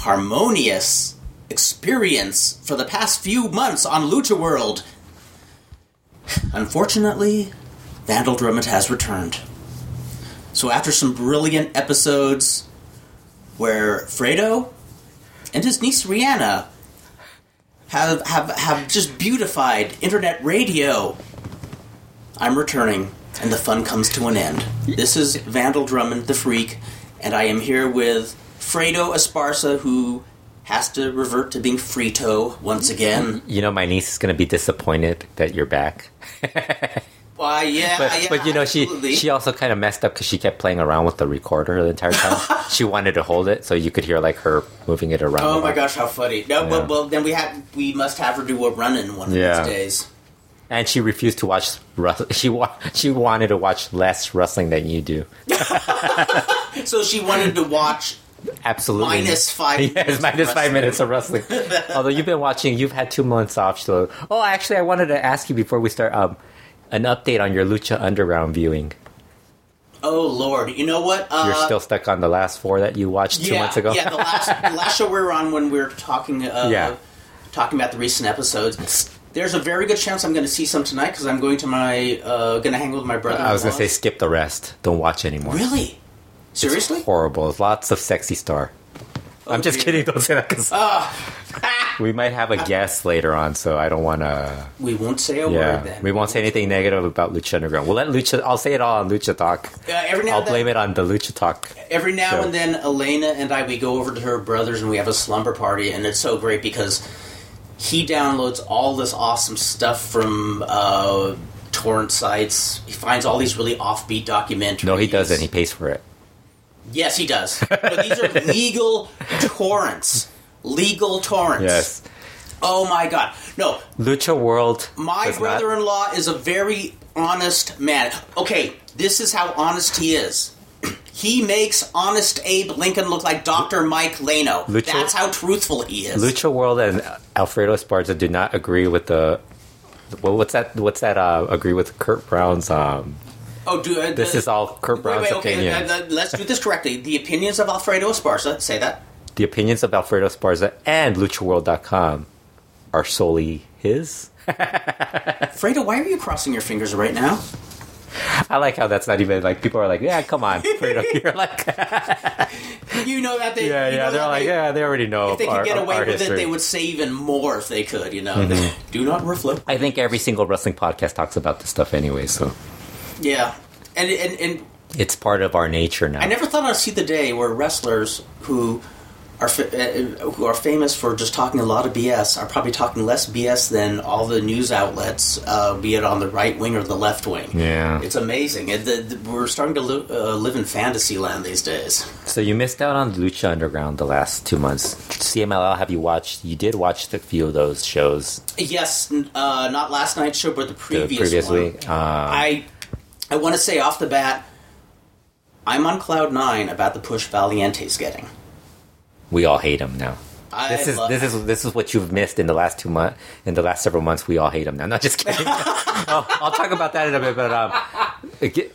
harmonious experience for the past few months on Lucha World, unfortunately, Vandal Drummond has returned. So after some brilliant episodes where Fredo and his niece Rihanna have have have just beautified internet radio, I'm returning, and the fun comes to an end. This is Vandal Drummond, the freak, and I am here with Fredo Esparza, who has to revert to being Frito once again. You know, my niece is going to be disappointed that you're back. Why, yeah, But, yeah, but you know, she she also kind of messed up because she kept playing around with the recorder the entire time. she wanted to hold it so you could hear like her moving it around. Oh my gosh, how funny! No, Yeah. well, well, then we have we must have her do a run in one of Yeah. these days. And she refused to watch. She wa- she wanted to watch less wrestling than you do. So she wanted to watch Absolutely. minus five. Yes, minutes minus of five wrestling. minutes of wrestling. Although you've been watching, you've had two months off. So, oh, actually, I wanted to ask you before we start um, an update on your Lucha Underground viewing. Oh Lord, you know what? Uh, You're still stuck on the last four that you watched two yeah, months ago. yeah, the last the last show we were on when we were talking. Uh, Yeah. talking about the recent episodes. There's a very good chance I'm going to see some tonight because I'm going to my uh, going to hang with my brother. I was gonna say skip the rest. Don't watch anymore. really, seriously. Horrible. Lots of sexy star. I'm just dear. kidding. Don't say that 'cause we might have a guest later on, so I don't want to. We won't say a word then. we won't say anything negative about Lucha Underground. We'll let Lucha. I'll say it all on Lucha Talk. Uh, every now I'll and then, blame it on the Lucha Talk. every now and then, Elena and I we go over to her brother's and we have a slumber party, and it's so great because he downloads all this awesome stuff from uh, torrent sites. He finds all these really offbeat documentaries. No, he doesn't. He pays for it. Yes, he does. But these are legal torrents. Legal torrents. Yes. Oh my god. No, Lucha World. my brother-in-law is a very honest man. Okay, this is how honest he is. He makes honest Abe Lincoln look like Dr. Mike Lano. Lucha- That's how truthful he is. Lucha World and Alfredo Esparza do not agree with the. Well, what's that? What's that? Uh, agree with Kurt Brown's. Um, oh, do uh, this the- is all Kurt Wait, Brown's wait, okay. opinion. uh, uh, let's do this correctly. The opinions of Alfredo Esparza. Say that. the opinions of Alfredo Esparza and LuchaWorld.com are solely his. Fredo, why are you crossing your fingers right now? I like how that's not even like people are like, yeah, come on, Fredo. You're like, You know that they. yeah, you yeah. know They're like, they- yeah, they already know If they could get away with history. it, they would say even more if they could. You know, Mm-hmm. do not reflect. I think every single wrestling podcast talks about this stuff anyway, so Yeah, and and and it's part of our nature now. I never thought I'd see the day where wrestlers who are uh, who are famous for just talking a lot of BS are probably talking less BS than all the news outlets, uh, be it on the right wing or the left wing. Yeah. it's amazing. It, the, the- we're starting to uh, live in fantasy land these days. So you missed out on Lucha Underground the last two months. CMLL, have you watched? You did watch a few of those shows Yes, uh, not last night's show, but the the previous, previous one. week. Uh, I I want to say off the bat, I'm on cloud nine about the push Valiente's getting. we all hate him now. I This is this is this is what you've missed in the last two months. In the last several months, we all hate him now. Not just kidding. I'll, I'll talk about that in a bit, but um,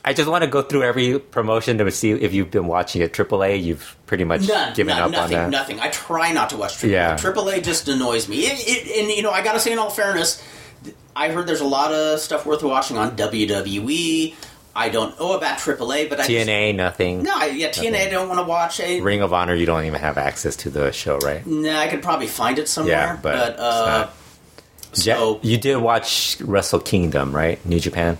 I just want to go through every promotion to see if you've been watching it. AAA, you've pretty much None, given none, up nothing, on that. nothing. I try not to watch AAA. Yeah. AAA just annoys me. It, it, and you know, I gotta say, in all fairness, I heard there's a lot of stuff worth watching on WWE. I don't know about AAA, but I just- TNA, nothing. no, I, yeah, TNA. I don't want to watch. I, Ring of Honor, you don't even have access to the show, right? nah, I could probably find it somewhere. Yeah, but it's uh, so you did watch Wrestle Kingdom, right? New Japan.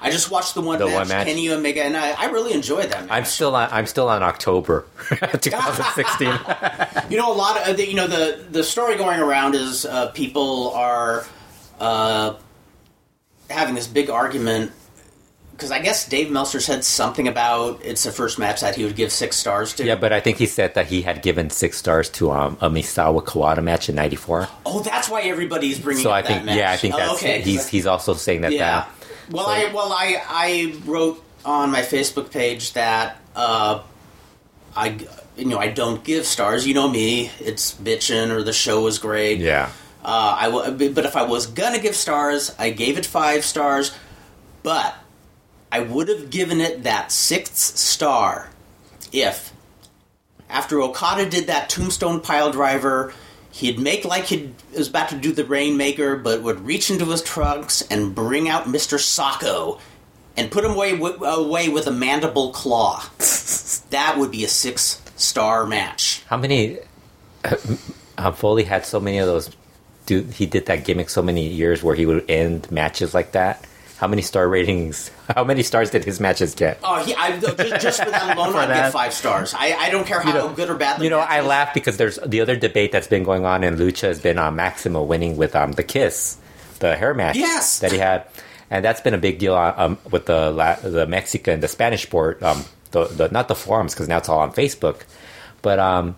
I just watched the one The match, one match? Kenny Omega, and I, I really enjoyed that. Match. I'm still on. I'm still on October 2016. You know, a lot of the, you know the the story going around is uh, people are uh, having this big argument because I guess Dave Meltzer said something about it's the first match that he would give six stars to. yeah, but I think he said that he had given six stars to um, a Misawa Kawada match in '94. Oh, that's why everybody's bringing. So up I think, match. yeah, I think Oh, that's okay. he's he's also saying that. yeah. that Well, So- I well I I wrote on my Facebook page that uh, I you know I don't give stars. You know me, it's bitching or the show was great. yeah, Uh, I w- but if I was gonna give stars, I gave it five stars, but I would have given it that sixth star if, after Okada did that tombstone pile driver, he'd make like he was about to do the Rainmaker, but would reach into his trunks and bring out Mister Socko and put him away wi- away with a mandible claw. that would be a six star match. How many? Uh, Foley had so many of those. Dude, he did that gimmick so many years where he would end matches like that. How many star ratings? How many stars did his matches get? Oh, he, I, just, just for that alone, I'd get five stars. I, I don't care how know- good or bad. You know, I is. laugh because there's the other debate that's been going on and Lucha has been um, Maximo winning with um, the Kiss, the hair match Yes. that he had, and that's been a big deal uh, um, with the La- the Mexican, the Spanish sport, um, the, the not the forums because now it's all on Facebook, but um,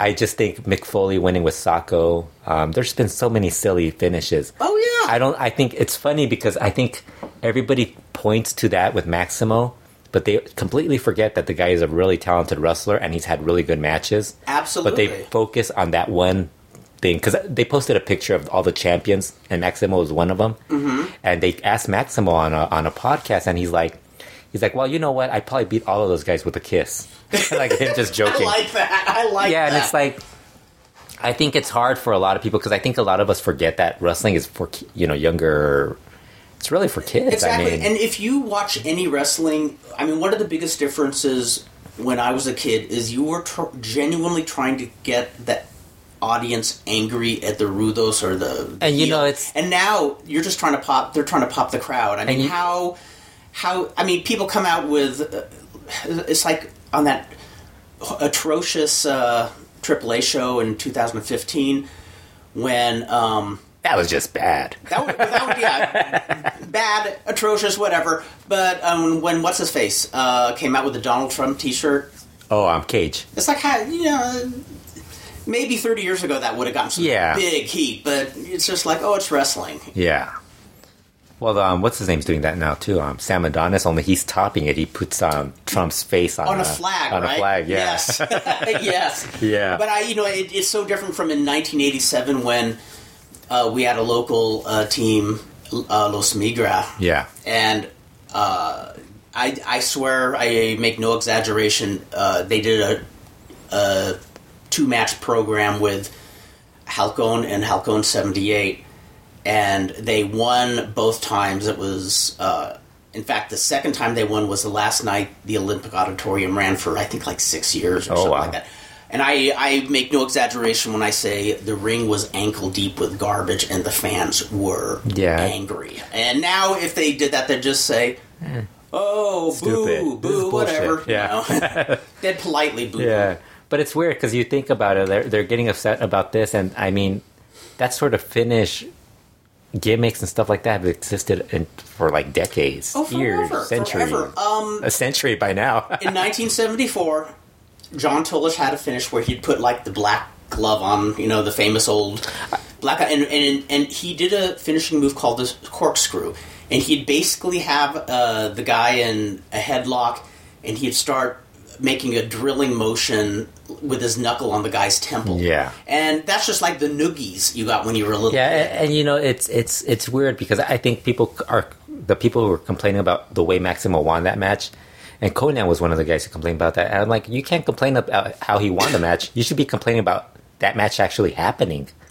I just think Mick Foley winning with Socko. Um, there's been so many silly finishes. Oh yeah, I don't. I think it's funny because I think everybody points to that with Maximo, but they completely forget that the guy is a really talented wrestler and he's had really good matches. absolutely. But they focus on that one thing because they posted a picture of all the champions and Maximo was one of them. Mm-hmm. And they asked Maximo on a on a podcast, and he's like, he's like, well, you know what? I probably beat all of those guys with a kiss. like him just joking. I like that. I like that. yeah, that. and it's like. I think it's hard for a lot of people because I think a lot of us forget that wrestling is for you know younger. It's really for kids. Exactly. I mean, and if you watch any wrestling, I mean, one of the biggest differences when I was a kid is you were tr- genuinely trying to get the audience angry at the rudos or the. And you heel. know, it's- and now you're just trying to pop. They're trying to pop the crowd. I mean, you- how how I mean, people come out with. Uh, it's like on that atrocious uh, AAA show in 2015 when. Um, that was just bad. that would, that yeah, bad, atrocious, whatever. But um, when what's his face uh, came out with the Donald Trump T-shirt, Oh, I'm Cage. it's like how you know, maybe thirty years ago that would have gotten some Yeah. big heat. But it's just like, oh, it's wrestling. Yeah. Well, um, what's his name's doing that now too? Um, Sam Adonis. Only he's topping it. He puts um, Trump's face on, On a flag, on right? a flag. Yeah. Yes, yes. Yeah. But I, you know, it, it's so different from in 1987 when uh, we had a local uh, team, uh, Los Migra, yeah. and uh, I, I swear I make no exaggeration. Uh, they did a, a two match program with Halcon and Halcon seventy eight, and they won both times. It was. Uh, in fact, the second time they won was the last night the Olympic Auditorium ran for I think like six years or Oh, something wow. like that. And I, I make no exaggeration when I say the ring was ankle deep with garbage and the fans were Yeah. angry. And now if they did that, they'd just say, "Oh, Stupid. boo, boo, bullshit." whatever." you Yeah. know. they'd politely boo. Yeah. But it's weird because you think about it. They're they're getting upset about this, and I mean, that sort of Finnish gimmicks and stuff like that have existed in, for like decades, Oh, years, forever, centuries, forever. Um, a century by now. in 1974, John Tolos had a finish where he'd put like the black glove on, you know, the famous old black, and and and he did a finishing move called the corkscrew, and he'd basically have uh, the guy in a headlock, and he'd start making a drilling motion with his knuckle on the guy's temple. Yeah. and that's just like the noogies you got when you were a little Yeah, kid. and, and you know it's it's it's weird because I think people are the people who are complaining about the way Maximo won that match, and Konnan was one of the guys who complained about that. And I'm like, you can't complain about how he won the match. You should be complaining about that match actually happening.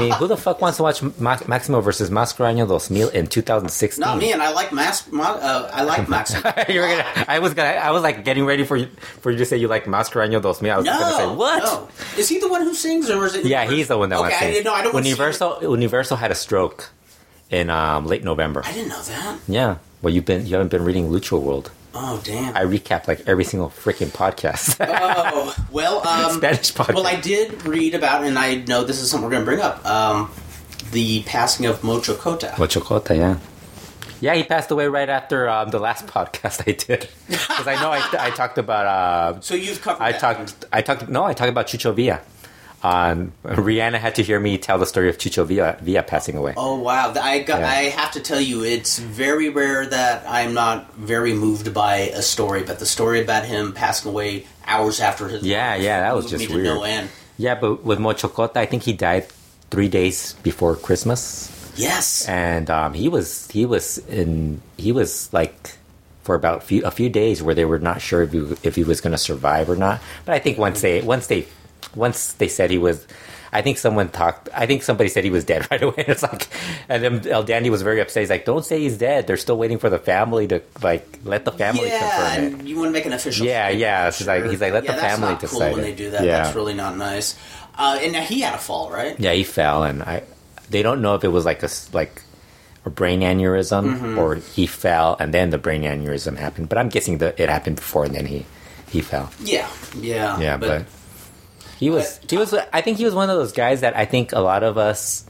Mean, who the fuck wants to watch Ma- Maximo versus Mascara Año dos Mil in 2016? Not me, and I like Mas- Ma- uh, I like Max. you were gonna, I was gonna. I was like getting ready for you for you to say you like dos Mil. I was No, gonna say what? No. Is he the one who sings, or is it? Yeah, he's the one that okay, wants to I didn't know. I don't Universo Universo had a stroke in um, late November. I didn't know that. Yeah. Well, you've been you haven't been reading Lucha World. Oh damn. I recap like every single freaking podcast, oh well. Um, Spanish podcast. well, I did read about, and I know this is something we're going to bring up. Um, the passing of Mocho Cota. Mocho Cota, yeah. Yeah, he passed away right after um, the last podcast I did because I know I, I talked about uh, So you've covered. I talked I talked no I talked about Chucho Villa. Um, Rihanna had to hear me tell the story of Chucho Villa, Villa passing away. Oh wow! I got, Yeah. I have to tell you, it's very rare that I'm not very moved by a story, but the story about him passing away hours after his Yeah, life yeah, that was just no weird. end. Yeah, but with Mocho Cota, I think he died three days before Christmas. Yes. and um, he was he was in he was like for about few, a few days where they were not sure if he, if he was going to survive or not. But I think once they once they once they said he was. I think someone talked. I think somebody said he was dead right away. It's like, and then El Dandy was very upset. He's like, "Don't say he's dead. They're still waiting for the family to like let the family yeah, confirm it." you want to make an official. Yeah, yeah, I'm like- he's like, let the Yeah, that's family not decide Cool when it. they do that. Yeah. That's really not nice. Uh, and now he had a fall, right? Yeah, he fell, and I. They don't know if it was like a like a brain aneurysm Mm-hmm. or he fell and then the brain aneurysm happened. But I'm guessing that it happened before and then he he fell. Yeah, yeah, Yeah, but, he was he was. I think he was one of those guys that I think a lot of us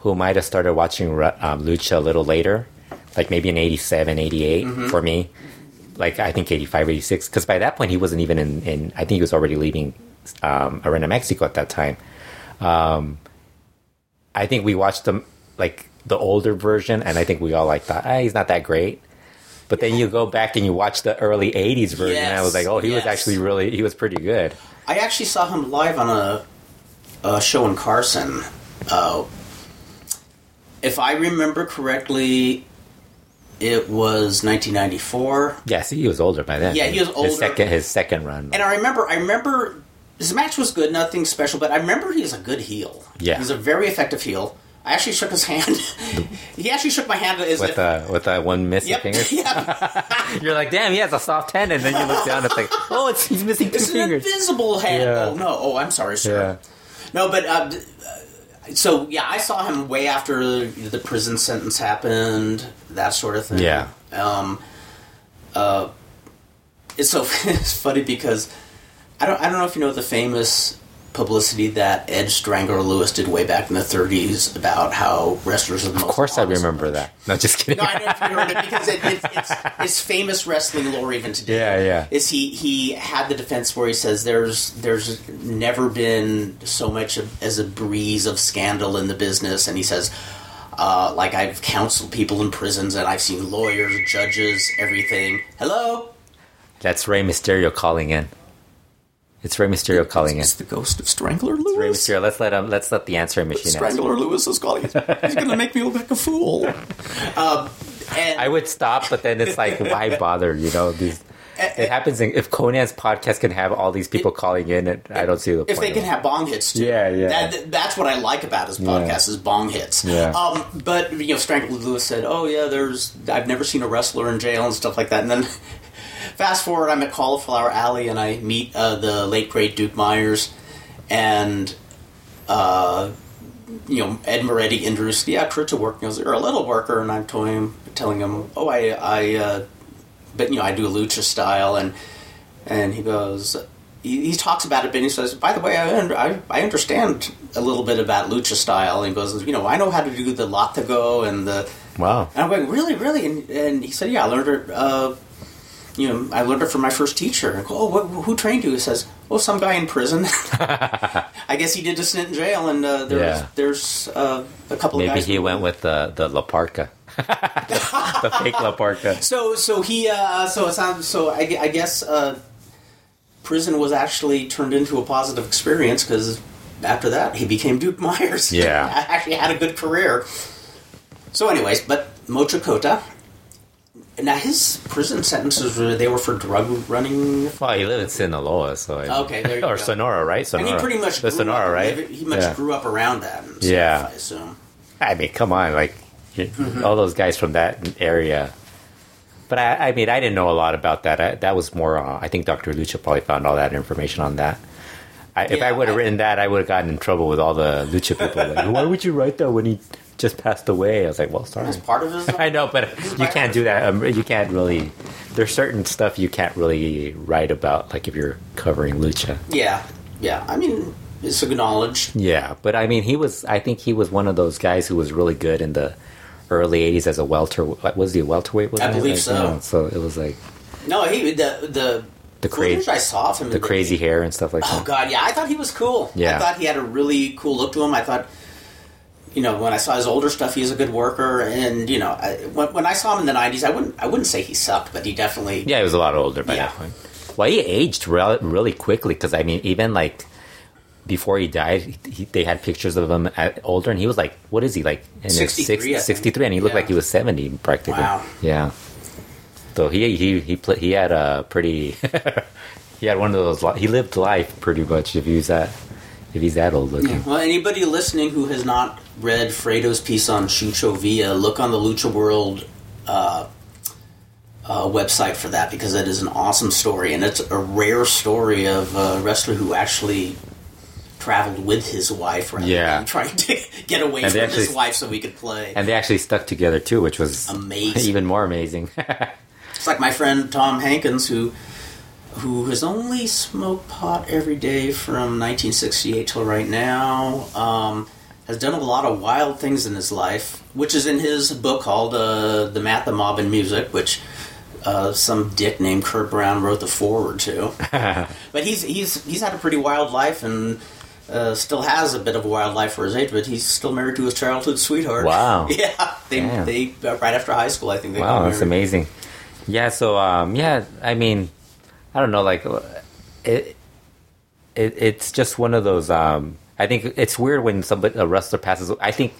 who might have started watching um, lucha a little later, like maybe in 87, 88 Mm-hmm. for me. Like I think 85, 86, because by that point he wasn't even in, in I think he was already leaving um, Arena Mexico at that time. Um, I think we watched them like the older version, and I think we all like thought, ah, he's not that great. But then you go back and you watch the early '80s version, and I was like, oh, he was actually really, he was pretty good. I actually saw him live on a, a show in Carson. Uh, if I remember correctly, it was 1994. Yeah, see, he was older by then. Yeah, he was older. His second, his second run. And I remember, I remember his match was good, nothing special, but I remember he was a good heel. Yeah. he's a very effective heel. I actually shook his hand. he actually shook my hand as with if. uh, with uh, one missing Yep. finger. yeah. You're like, damn, he has a soft hand, and then you look down, and it's like, oh, it's he's missing two It's an invisible hand. Yeah. Oh no! Oh, I'm sorry, sir. Yeah, No, but uh, uh, so yeah, I saw him way after the prison sentence happened, that sort of thing. Yeah. Um. Uh. It's so it's funny because I don't I don't know if you know the famous publicity that Ed Strangler Lewis did way back in the 30s about how wrestlers are the of most course I remember that. No, just kidding. No, I don't know if you heard it because it, it's, it's, it's famous wrestling lore even today. Yeah, yeah. Is he he had the defense where he says there's there's never been so much of, as a breeze of scandal in the business, and he says. Uh, like I've counseled people in prisons, and I've seen lawyers, judges, everything. Hello, That's Rey Mysterio calling in. It's Rey Mysterio calling in. It's the ghost of Strangler Rey Lewis. Mysterio. Let's let him. Let's let the answering machine answer. Strangler Lewis is calling. He's going to make me look like a fool. Um, and I would stop, but then it's like, why bother? You know, these. It happens in, if Konnan's podcast can have all these people calling in. It, I don't see the point. if they can it. have bong hits too. Yeah, yeah. That, that's what I like about his podcast is bong hits. Yeah. Um, but you know, Strangler Lewis said, "Oh yeah, there's I've never seen a wrestler in jail and stuff like that." And then fast forward, I'm at Cauliflower Alley and I meet uh, the late great Duke Myers, and uh, you know Ed Moretti introduced, the Kurt's to worker." He goes, "You're a little worker," and I'm telling him, telling him, "Oh, I, I, uh, but you know, I do lucha style," and and he goes, he, he talks about it, but he says, "By the way, I, I I understand a little bit about lucha style." And he goes, "You know, I know how to do the latigo and the." Wow. And I'm going, "Really, really?" And, and he said, "Yeah, I learned it. Uh, you know, I learned it from my first teacher." I go, "Oh, what, who trained you?" He says, "Oh, some guy in prison." I guess he did a stint in jail, and uh, there's Yeah. there's uh, a couple of Maybe guys. he who- went with the the La Parca, the fake La Parca. So so he uh, so it sounds so I, I guess uh, prison was actually turned into a positive experience because after that he became Duke Myers. Yeah. actually had a good career. So, anyways, but Mocho Cota. Now his prison sentences were they were for drug running, Well, he lived in Sinaloa, so I- Okay, there you or go. Sonora, right? Sonora. and he pretty much the grew Sonora, up, right? He much yeah. grew up around that. And stuff, Yeah. I assume. I mean, come on, like Mm-hmm. all those guys from that area. But I, I mean, I didn't know a lot about that. I, that was more. Uh, I think Dr. Lucha probably found all that information on that. I, if Yeah, I would have written that, I would have gotten in trouble with all the Lucha people. Like, why would you write that when he just passed away? I was like, well, sorry. That's part of his. I know, but you can't do that. Um, you can't really. There's certain stuff you can't really write about, like if you're covering lucha. Yeah, yeah. I mean, it's acknowledged. Yeah, but I mean, he was. I think he was one of those guys who was really good in the early '80s as a welter. what, Was he a welterweight? wasn't I believe Like, so. you know, so it was like No, he the the The crazy- I saw of him. the crazy hair and stuff like Oh that. Oh god, yeah, I thought he was cool. Yeah. I thought he had a really cool look to him. I thought, you know, when I saw his older stuff, he's a good worker. And you know, I, when, when I saw him in the '90s, I wouldn't I wouldn't say he sucked, but he definitely. Yeah, he was a lot older by Yeah. that point. Well, he aged re- really quickly because I mean, even like before he died, he, they had pictures of him at older, and he was like, "What is he like?" In 63, I think. 63, and he looked Yeah. like he was 70 practically. Wow. Yeah. So he he he pla he had a pretty he had one of those li- he lived life pretty much if he's that if he's that old looking. Well, anybody listening who has not read Fredo's piece on Chucho Villa, look on the Lucha World uh, uh, website for that because it is an awesome story, and it's a rare story of a wrestler who actually traveled with his wife rather Yeah. than trying to get away And from they his wife so we could play. And they actually stuck together too, which was Amazing. even more amazing. It's like my friend Tom Hankins, who who has only smoked pot every day from 1968 till right now. Um, has done a lot of wild things in his life, which is in his book called uh, "The Math, the Mob, and Music," which uh, some dick named Kurt Brown wrote the forward to. but he's he's he's had a pretty wild life and. Uh, still has a bit of a wild life for his age, but he's still married to his childhood sweetheart. Wow. Yeah, they Damn. they uh, right after high school, I think they got wow, that's amazing. Yeah, so um, yeah, I mean, I don't know, like it, it it's just one of those. Um, I think it's weird when somebody a wrestler passes. I think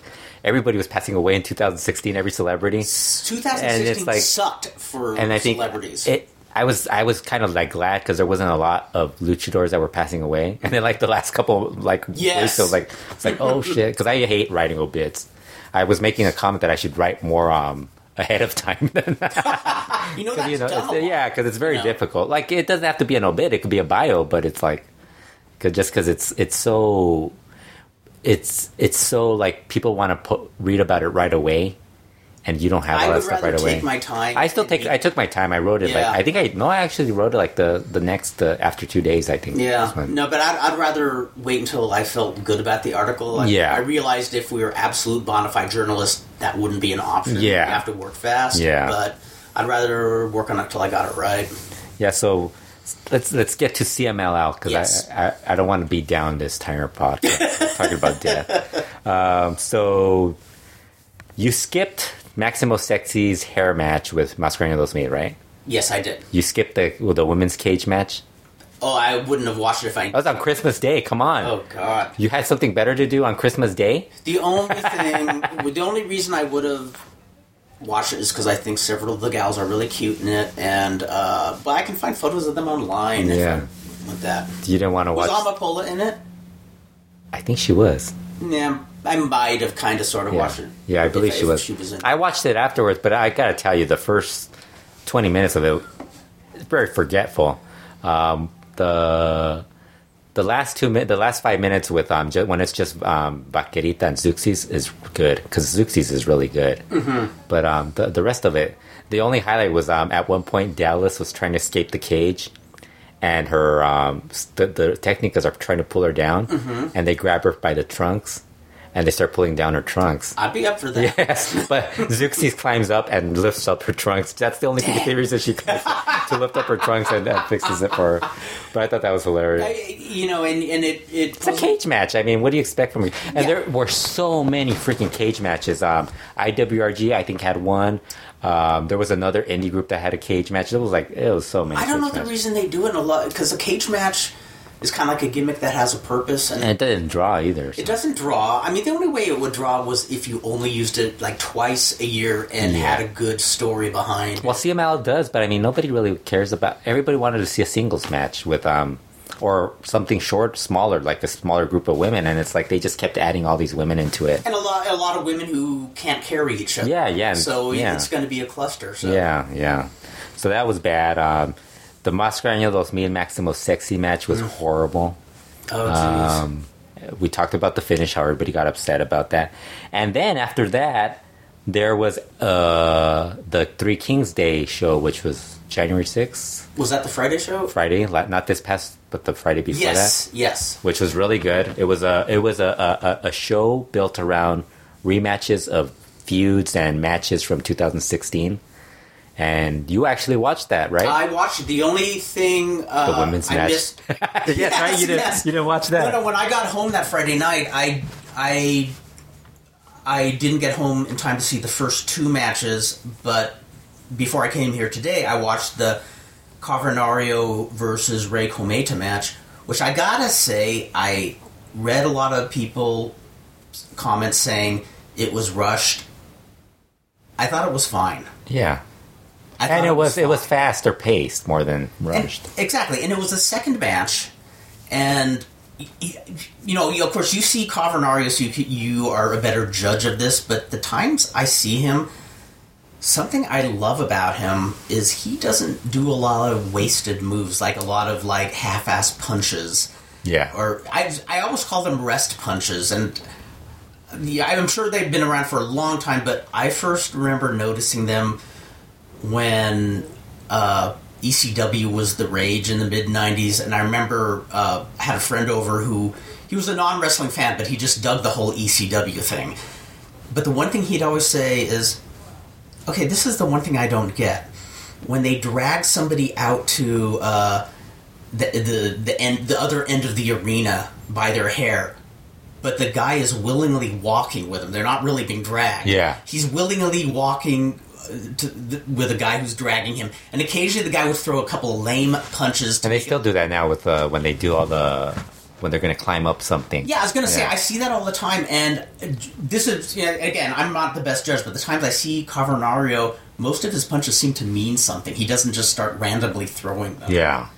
everybody was passing away in 2016. Every celebrity, 2016 And it's like- sucked for and I think celebrities. it. I was I was kind of like glad because there wasn't a lot of luchadors that were passing away, and then like the last couple like Yes. was like it's like oh shit because I hate writing obits. I was making a comment that I should write more um ahead of time than you know, that's you know, it's, yeah, because it's very difficult. Like it doesn't have to be an obit; it could be a bio, but it's like, cause just because it's it's so, it's it's so like people want to put read about it right away, and you don't have I all that stuff right away. take my time. I still take. I took my time. I wrote it. Yeah. Like I think I no. I actually wrote it like the the next uh, after two days. I think. yeah, no, but I'd, I'd rather wait until I felt good about the article. Like, Yeah. I realized if we were absolute bona fide journalists, that wouldn't be an option. Yeah. you have to work fast. Yeah. but I'd rather work on it till I got it right. Yeah. So let's let's get to CMLL because Yes. I, I I don't want to be down this entire podcast talking about death. Um, so you skipped Maximo Sexy's hair match with Mascara Año dos Mil, right? Yes, I did. You skipped the well, the women's cage match. Oh, I wouldn't have watched it if I. That was on Christmas Day. Come on, Oh God. you had something better to do on Christmas Day. The only thing, the only reason I would have watched it is because I think several of the gals are really cute in it, and uh, but I can find photos of them online. Yeah. if I want that. You didn't want to watch. Was. Amapola in it? I think she was. Yeah, I might have kind of sort of Yeah, watched it. yeah, I believe she was. She was in. I watched it afterwards, but I gotta tell you, the first twenty minutes of it, it's very forgetful. Um, the the last two minutes, the last five minutes with um, when it's just um, Vaquerita and Zeuxis is good because Zeuxis is really good. Mm-hmm. But um, the the rest of it, the only highlight was um, at one point Dalys was trying to escape the cage. And her, um, the, the technicals are trying to pull her down, and they grab her by the trunks, and they start pulling down her trunks. I'd be up for that. Yes, but Zeuxis climbs up and lifts up her trunks. That's the only reason she climbs to lift up her trunks and that fixes it for her. But I thought that was hilarious. I, you know, and and it it It's a cage match. I mean, what do you expect from me? And Yeah. there were so many freaking cage matches. Um, IWRG, I think, had one. Um, there was another indie group that had a cage match. It was like it was so many. I don't know the reason they do it a lot because a cage match is kind of like a gimmick that has a purpose and And it didn't draw either. so- It doesn't draw. I mean, the only way it would draw was if you only used it like twice a year and Yeah. had a good story behind. Well, CMLL does, but I mean, nobody really cares about. Everybody wanted to see a singles match with um, or something short, smaller, like a smaller group of women, and it's like they just kept adding all these women into it. and a lot, a lot of women who can't carry each other. Yeah, yeah, So yeah. it's going to be a cluster. So. Yeah, yeah. So that was bad. Um, the Mascarena Los Me and Maximo sexy match was horrible. Oh, jeez. Um, we talked about the finish, how everybody got upset about that. And then after that, there was uh, the Three Kings Day show, which was January 6th, was that the Friday show? Friday, not this past, but the Friday before Yes. that, Yes. which was really good. It was a it was a, a, a show built around rematches of feuds and matches from 2016. And you actually watched that, right? I watched the only thing uh, the women's I match. missed. yes, right. You didn't. yes. You didn't watch that. No, no. When I got home that Friday night, I I I didn't get home in time to see the first two matches, but before I came here today, I watched the Cavernario versus Rey Cometa match, which I gotta say, I read a lot of people comments saying it was rushed. I thought it was fine. Yeah. I and it was it was fine. faster paced more than And- rushed. exactly, and it was a second match, and you know, of course, you see Cavernario, so you you are a better judge of this. But the times I see him, something I love about him is he doesn't do a lot of wasted moves, like a lot of like half-ass punches, yeah. or I I almost call them rest punches, and. Yeah, I'm sure they've been around for a long time, but I first remember noticing them when uh, ECW was the rage in the mid '90s, and I remember uh, I had a friend over who he was a non wrestling fan, but he just dug the whole ECW thing. But the one thing he'd always say is, "Okay, this is the one thing I don't get when they drag somebody out to uh, the the the end the other end of the arena by their hair." But the guy is willingly walking with them. They're not really being dragged. Yeah. He's willingly walking the, with a guy who's dragging him, and occasionally the guy would throw a couple of lame punches. To And they still do that now with uh, when they do all the when they're going to climb up something. Yeah, I was gonna say Yeah. I see that all the time, and this is you know, again I'm not the best judge, but the times I see Cavernario, most of his punches seem to mean something. He doesn't just start randomly throwing them. Yeah.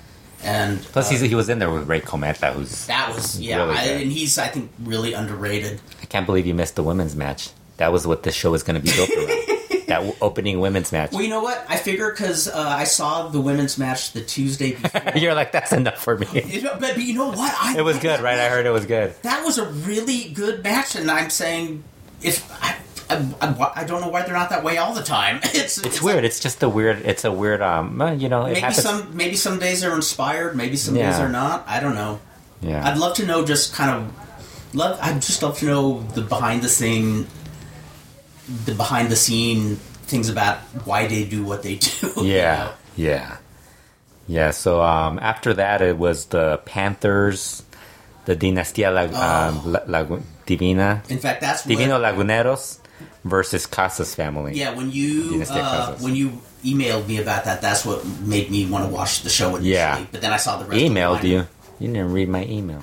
and Plus, uh, he's, he was in there with Rey Cometa, who's that was yeah, really I, and he's I think really underrated. I can't believe you missed the women's match. That was what this show was going to be built around. that w- opening women's match. Well, you know what? I figure because uh, I saw the women's match the Tuesday before. You're like, that's enough for me. But, but you know what? I It was good, right? I heard it was good. that was a really good match, and I'm saying if I, I, I, I don't know why they're not that way all the time. It's It's weird. It's just a weird. It's a weird. Um, uh, you know, it Maybe happens. some maybe some days they're inspired, maybe some days Yeah. they're not. I don't know. yeah. I'd love to know just kind of love. I'd just love to know the behind the scene, the behind the scene things about why they do what they do. you Yeah, know? yeah, yeah. So um, after that, it was the Panthers, the Dinastia Lag- Oh. um, La- Lagu- Divina, In fact, that's Divino what. Laguneros versus Casas family. Yeah, when you uh, when you emailed me about that, that's what made me want to watch the show initially. Yeah. But then I saw the rest. of the Emailed you. You didn't read my email.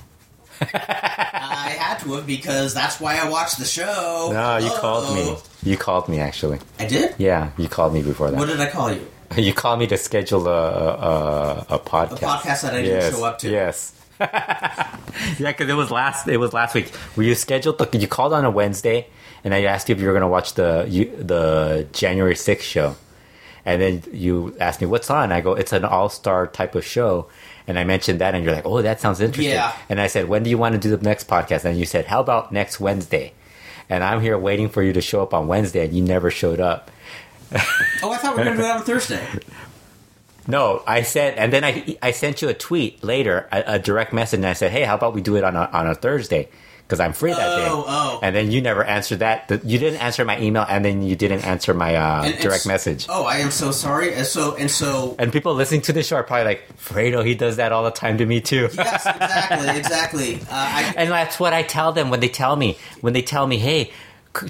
I had to have because that's why I watched the show. No, you called me. You called me actually. I did. Yeah, you called me before that. What did I call you? You called me to schedule a a, a, podcast. A podcast that I didn't yes, show up to. Yes. yeah, because it was last. It was last week. Were you scheduled? To, you called on a Wednesday, and I asked you if you were going to watch the you, the January sixth show, and then you asked me what's on. I go, it's an all star type of show, and I mentioned that, and you're like, oh, that sounds interesting. Yeah. And I said, when do you want to do the next podcast? And you said, how about next Wednesday? And I'm here waiting for you to show up on Wednesday, and you never showed up. Oh, I thought we were going to do that on Thursday. No, I said, and then I I sent you a tweet later, a, a direct message, and I said, "Hey, how about we do it on a on a Thursday? Because I'm free that day." Oh, oh. And then you never answered that. The- You didn't answer my email, and then you didn't answer my uh, And- and direct message. Oh, I am so sorry. And so and so. And people listening to this show are probably like, "Fredo, he does that all the time to me too." yes, exactly, exactly. Uh, I, And that's what I tell them when they tell me when they tell me, "Hey."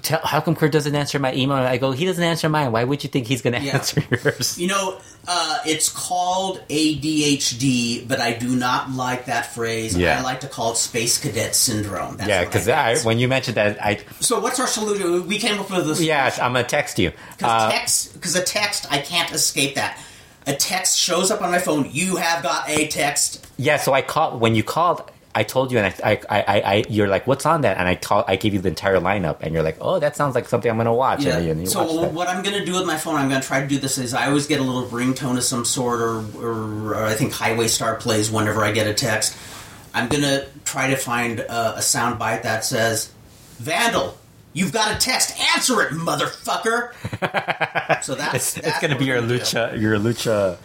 Tell, how come Kurt doesn't answer my email? I go, he doesn't answer mine. Why would you think he's going to Yeah. answer yours? you know, uh, it's called ADHD, but I do not like that phrase. Yeah. I like to call it space cadet syndrome. That's yeah, because when you mentioned that, I So what's our solution? We came up with this. yeah, I'm gonna text you. Because Uh, text, because a text, I can't escape that. A text shows up on my phone. You have got a text. Yeah, so I called when you called. I told you, and I, I, I, I, you're like, "What's on that?" And I call, I gave you the entire lineup, and you're like, "Oh, that sounds like something I'm gonna watch." And then you So watch what I'm going to do with my phone, I'm going to try to do this. Is I always get a little ringtone of some sort, or, or, or I think Highway Star plays whenever I get a text. I'm going to try to find uh, a sound bite that says, "Vandal, you've got a text. Answer it, motherfucker." so that's it's, it's gonna be your we're do. lucha, your lucha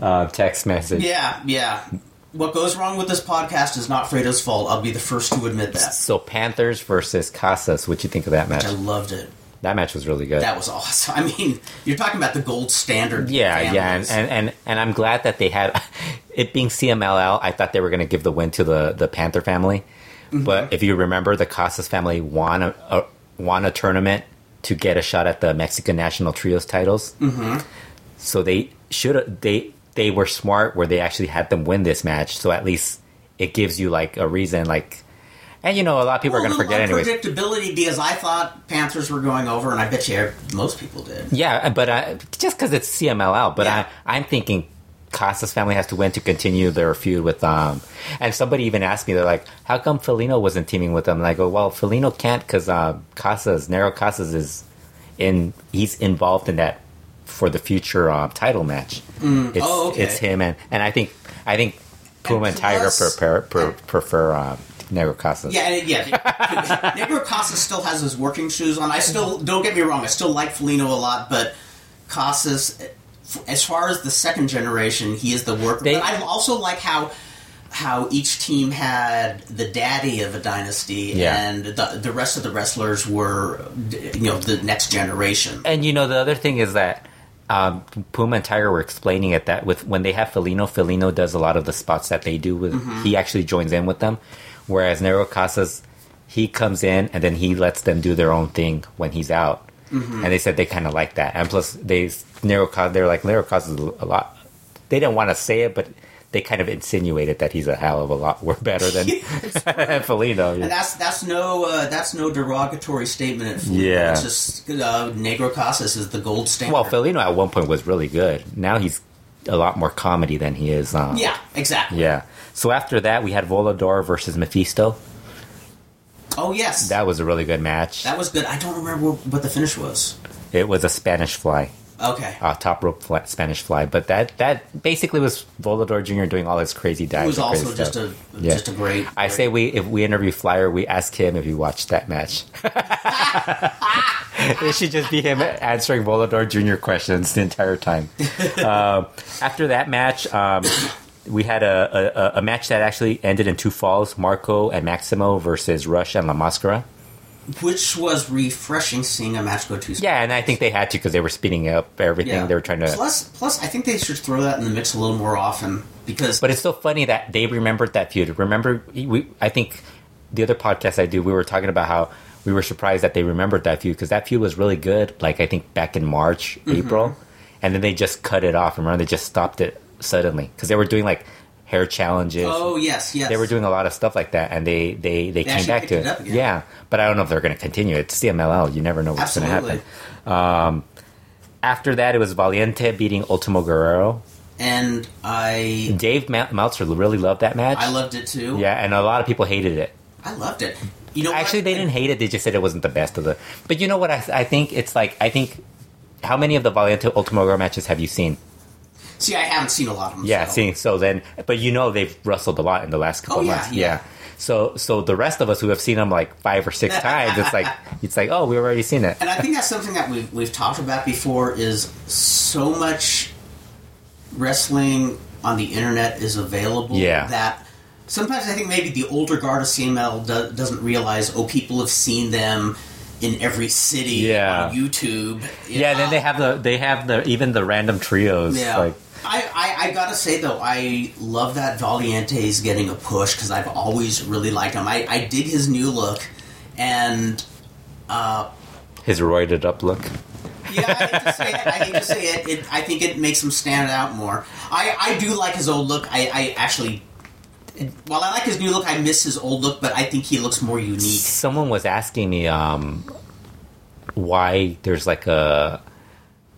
uh, text message. Yeah, yeah. What goes wrong with this podcast is not Fredo's fault. I'll be the first to admit that. So Panthers versus Casas. What you think of that match? I loved it. That match was really good. That was awesome. I mean, you're talking about the gold standard. yeah, yeah, and, and and and I'm glad that they had it being CMLL. I thought they were going to give the win to the the Panther family, Mm-hmm. but if you remember, the Casas family won a, a won a tournament to get a shot at the Mexican national trios titles. Mm-hmm. So they should they they were smart where they actually had them win this match. So at least it gives you like a reason like. And you know, a lot of people Well, are going to forget anyways. Predictability, because I thought Panthers were going over, and I bet you most people did. Yeah, but uh, just because it's CMLL, but Yeah. I, I'm thinking Casas family has to win to continue their feud with um. And somebody even asked me, they're like, "How come Felino wasn't teaming with them?" And I go, "Well, Felino can't because uh, Casas, Negro Casas is in. He's involved in that for the future uh, title match. It's, Oh, okay. it's him and and I think I think Puma and, Tiger plus- prefer per, prefer um, Negro Casas. Yeah, and- yeah. Negro Casas still has his working shoes on. I still don't get me wrong. I still like Felino a lot, but Casas, as far as the second generation, he is the worker. They- but I also like how how each team had the daddy of a dynasty, Yeah. and the the rest of the wrestlers were, you know, the next generation. And you know the other thing is that um, Puma and Tiger were explaining it that with when they have Felino, Felino does a lot of the spots that they do with. He actually joins in with them, whereas Negro Casas, he comes in and then he lets them do their own thing when he's out. And they said they kind of like that. And plus, they Negro Casas, they're like Negro Casas a lot. They didn't want to say it, but they kind of insinuated that he's a hell of a lot better than Felino. And that's that's no uh, that's no derogatory statement. At Felino. Yeah. it's just uh, Negro Casas is the gold standard. Well, Felino at one point was really good. Now he's a lot more comedy than he is. Um, yeah, exactly. Yeah. So after that, we had Volador versus Mephisto. Oh yes, That was a really good match. That was good. I don't remember what the finish was. It was a Spanish fly, Okay. uh, top rope fly, Spanish fly. But that that basically was Volador Jr. doing all his crazy dives. It was also just stuff. a Yeah. just a great. I say we if we interview Flyer, we ask him if he watched that match. it should just be him answering Volador Jr. questions the entire time. um, after that match, um, we had a, a, a match that actually ended in two falls: Marco and Maximo versus Rush and La Mascara. Which was refreshing seeing a match go two. Yeah, and I think they had to because they were speeding up everything. Yeah. They were trying to. Plus, plus, I think they should throw that in the mix a little more often because. But it's so funny that they remembered that feud. Remember, we I think the other podcast I do, we were talking about how we were surprised that they remembered that feud because that feud was really good. Like I think back in March, Mm-hmm. April, and then they just cut it off. Remember, they just stopped it suddenly because they were doing like hair challenges. oh yes, yes. They were doing a lot of stuff like that, and they they, they, came back to it it. Yeah, but I don't know if they're going to continue. It's CMLL. You never know what's going to happen. Um, after that, it was Valiente beating Ultimo Guerrero. And I, Dave Mel- Meltzer really loved that match. I loved it too. Yeah, and a lot of people hated it. I loved it. You know, what? Actually, they didn't hate it. They just said it wasn't the best of the. But you know what? I, I think it's like I think. How many of the Valiente Ultimo Guerrero matches have you seen? See, I haven't seen a lot of them. Yeah, so. see, so then, but you know they've wrestled a lot in the last couple Oh, yeah, months. yeah. So, so the rest of us who have seen them like five or six times, it's like it's like, oh, we've already seen it. And I think that's something that we've, we've talked about before is so much wrestling on the internet is available Yeah. that sometimes I think maybe the older guard of CMLL do, doesn't realize, oh, people have seen them in every city Yeah. on YouTube. Yeah, and then they uh, have the they have the even the random trios. Yeah. Like, I, I, I gotta say though, I love that Valiente is getting a push because I've always really liked him. I, I dig his new look, and uh, his roided up look. yeah, I hate to say it. I hate to say it, it. I think it makes him stand out more. I, I do like his old look. I, I actually, while I like his new look, I miss his old look, but I think he looks more unique. Someone was asking me um, why there's like a